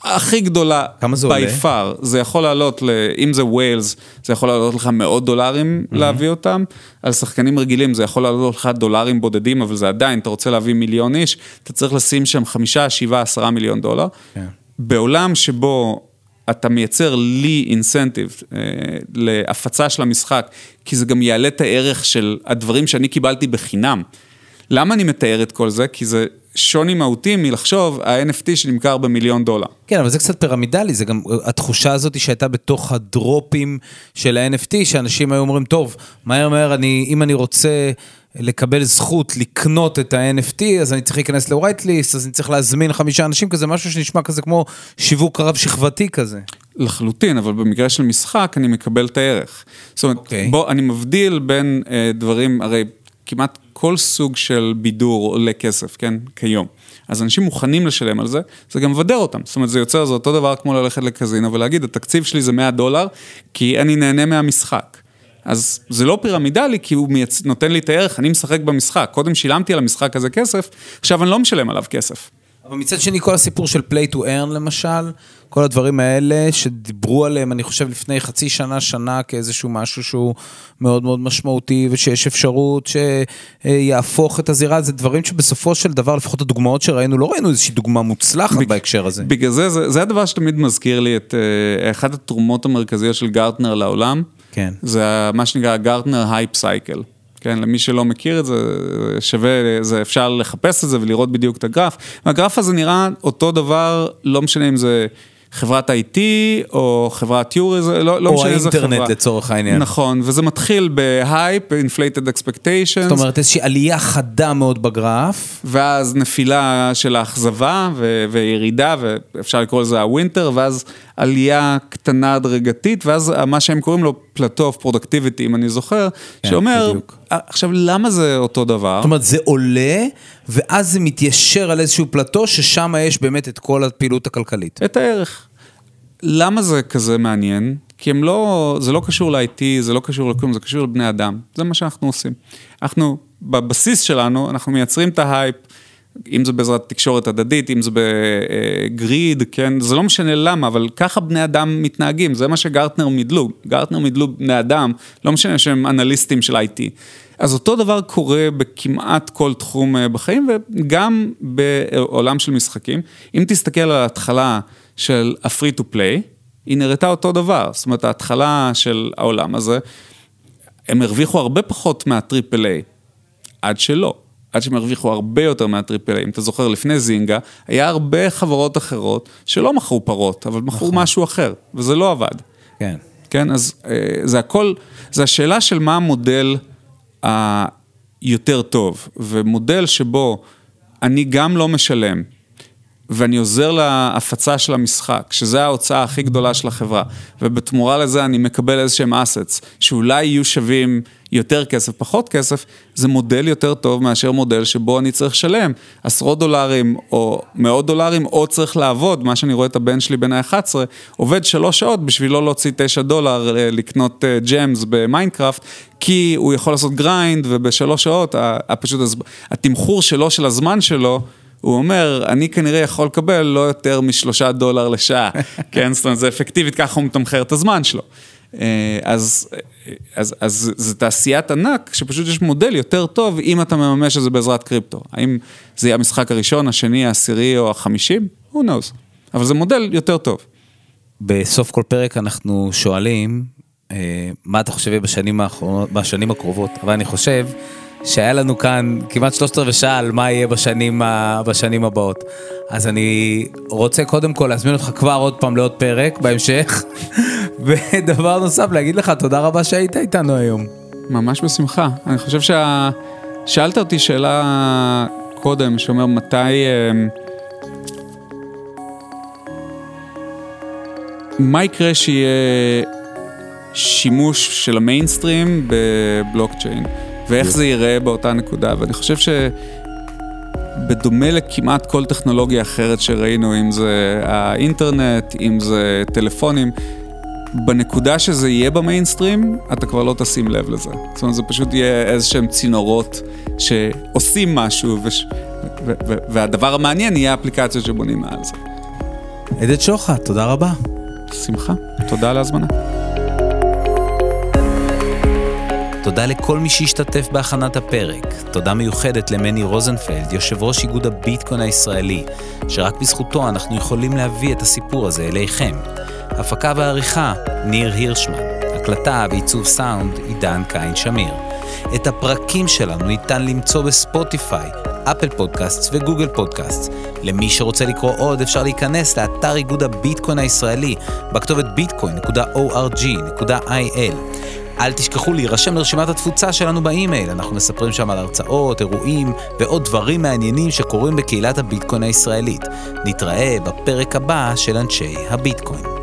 הכי גדולה, כמה זה עולה? by far, זה יכול לעלות, אם זה ווילס, זה יכול לעלות לך מאות דולרים mm-hmm. להביא אותם, על שחקנים רגילים זה יכול לעלות לך דולרים בודדים, אבל זה עדיין, אתה רוצה להביא מיליון איש, אתה צריך לשים שם חמישה, שבעה, עשרה מיליון דולר. Yeah. כן. בעולם שבו אתה מייצר לי אינסנטיב אה, להפצה של המשחק, כי זה גם יעלה את הערך של הדברים שאני קיבלתי בחינם. למה אני מתאר את כל זה? כי זה שוני מהותי מלחשוב, ה-NFT שנמכר במיליון דולר. כן, אבל זה קצת פירמידלי, זה גם התחושה הזאת שהייתה בתוך הדרופים של ה-NFT, שאנשים היו אומרים, טוב, מהר מהר, אני, אם אני רוצה לקבל זכות לקנות את ה-NFT, אז אני צריך להיכנס ל-white list, אז אני צריך להזמין חמישה אנשים כזה, משהו שנשמע כזה כמו שיווק רב שכבתי כזה. לחלוטין, אבל במקרה של משחק אני מקבל את הערך. זאת אומרת, okay. אוקיי. בוא, אני מבדיל בין אה, דברים, הרי כמעט כל סוג של בידור עולה כסף, כן? כיום. אז אנשים מוכנים לשלם על זה, זה גם מבדר אותם. זאת אומרת, זה יוצר, זה אותו דבר כמו ללכת לקזינו ולהגיד, התקציב שלי זה 100 דולר, כי אני נהנה מהמשחק. אז זה לא פירמידלי, כי הוא מייצ... נותן לי את הערך, אני משחק במשחק. קודם שילמתי על המשחק הזה כסף, עכשיו אני לא משלם עליו כסף. אבל מצד שני, כל הסיפור של play to earn למשל, כל הדברים האלה שדיברו עליהם, אני חושב, לפני חצי שנה, שנה, כאיזשהו משהו שהוא מאוד מאוד משמעותי, ושיש אפשרות שיהפוך את הזירה, זה דברים שבסופו של דבר, לפחות הדוגמאות שראינו, לא ראינו איזושהי דוגמה מוצלחת בג... בהקשר הזה. בגלל זה, זה, זה הדבר שתמיד מזכיר לי את uh, אחת התרומות המרכזיות של גרטנר לעולם. כן. זה מה שנקרא גרטנר hype cycle. כן, למי שלא מכיר את זה, שווה, זה אפשר לחפש את זה ולראות בדיוק את הגרף. והגרף הזה נראה אותו דבר, לא משנה אם זה חברת IT או חברת יורי, זה לא, לא משנה איזה חברה. או האינטרנט לצורך העניין. נכון, וזה מתחיל בהייפ, inflated expectations. זאת אומרת, איזושהי עלייה חדה מאוד בגרף. ואז נפילה של האכזבה ו- וירידה, ואפשר לקרוא לזה ה winter, ואז עלייה קטנה הדרגתית, ואז מה שהם קוראים לו plateau of productivity, אם אני זוכר, כן, שאומר, בדיוק. עכשיו, למה זה אותו דבר? זאת אומרת, זה עולה, ואז זה מתיישר על איזשהו פלטו, ששם יש באמת את כל הפעילות הכלכלית. את הערך. למה זה כזה מעניין? כי הם לא, זה לא קשור ל-IT, זה לא קשור לכלום, זה קשור לבני אדם. זה מה שאנחנו עושים. אנחנו, בבסיס שלנו, אנחנו מייצרים את ההייפ, אם זה בעזרת תקשורת הדדית, אם זה ב greed, כן, זה לא משנה למה, אבל ככה בני אדם מתנהגים, זה מה שגרטנר מידלו. גרטנר מידלו בני אדם, לא משנה שהם אנליסטים של IT. אז אותו דבר קורה בכמעט כל תחום אה, בחיים, וגם בעולם של משחקים. אם תסתכל על ההתחלה של ה-free to play, היא נראתה אותו דבר. זאת אומרת, ההתחלה של העולם הזה, הם הרוויחו הרבה פחות מהטריפל איי, עד שלא. עד שהם הרוויחו הרבה יותר מהטריפל איי. אם אתה זוכר, לפני זינגה, היה הרבה חברות אחרות שלא מכרו פרות, אבל מכרו נכון. משהו אחר, וזה לא עבד. כן. כן, אז אה, זה הכל, זה השאלה של מה המודל היותר טוב, ומודל שבו אני גם לא משלם, ואני עוזר להפצה של המשחק, שזה ההוצאה הכי גדולה של החברה, ובתמורה לזה אני מקבל איזה שהם assets, שאולי יהיו שווים יותר כסף, פחות כסף, זה מודל יותר טוב מאשר מודל שבו אני צריך לשלם עשרות דולרים או מאות דולרים, או צריך לעבוד, מה שאני רואה את הבן שלי בן ה-11, עובד שלוש שעות בשביל לא להוציא תשע דולר אה, לקנות gems אה, במיינקראפט, כי הוא יכול לעשות grind, ובשלוש שעות, פשוט התמחור שלו, של הזמן שלו, הוא אומר, אני כנראה יכול לקבל לא יותר משלושה דולר לשעה, כן? זאת אומרת, זה אפקטיבית, ככה הוא מתמחר את הזמן שלו. אה, אז, אז, אז זה תעשיית ענק, שפשוט יש מודל יותר טוב אם אתה מממש את זה בעזרת קריפטו. האם זה יהיה המשחק הראשון, השני, העשירי או החמישי? who knows. אבל זה מודל יותר טוב. בסוף כל פרק אנחנו שואלים, אה, מה אתה חושב בשנים, האחרונות, בשנים הקרובות, אבל אני חושב שהיה לנו כאן כמעט שלושת רבעי שעה על מה יהיה בשנים, בשנים הבאות. אז אני רוצה קודם כל להזמין אותך כבר עוד פעם לעוד פרק בהמשך, ודבר נוסף, להגיד לך תודה רבה שהיית איתנו היום. ממש בשמחה. אני חושב שה... שאלת אותי שאלה קודם, שאומר מתי... אמ, מה יקרה שיהיה שימוש של המיינסטרים בבלוקצ'יין? ואיך זה ייראה באותה נקודה, ואני חושב שבדומה לכמעט כל טכנולוגיה אחרת שראינו, אם זה האינטרנט, אם זה טלפונים, בנקודה שזה יהיה במיינסטרים, אתה כבר לא תשים לב לזה. זאת אומרת, זה פשוט יהיה איזה שהם צינורות שעושים משהו, וש... ו- ו- והדבר המעניין יהיה האפליקציות שבונים מעל זה. עדד שוחט, תודה רבה. שמחה, תודה על ההזמנה. תודה לכל מי שהשתתף בהכנת הפרק. תודה מיוחדת למני רוזנפלד, יושב ראש איגוד הביטקוין הישראלי, שרק בזכותו אנחנו יכולים להביא את הסיפור הזה אליכם. הפקה ועריכה, ניר הירשמן. הקלטה ועיצוב סאונד, עידן קין שמיר. את הפרקים שלנו ניתן למצוא בספוטיפיי, אפל פודקאסט וגוגל פודקאסט. למי שרוצה לקרוא עוד אפשר להיכנס לאתר איגוד הביטקוין הישראלי בכתובת bitcoin.org.il. אל תשכחו להירשם לרשימת התפוצה שלנו באימייל, אנחנו מספרים שם על הרצאות, אירועים ועוד דברים מעניינים שקורים בקהילת הביטקוין הישראלית. נתראה בפרק הבא של אנשי הביטקוין.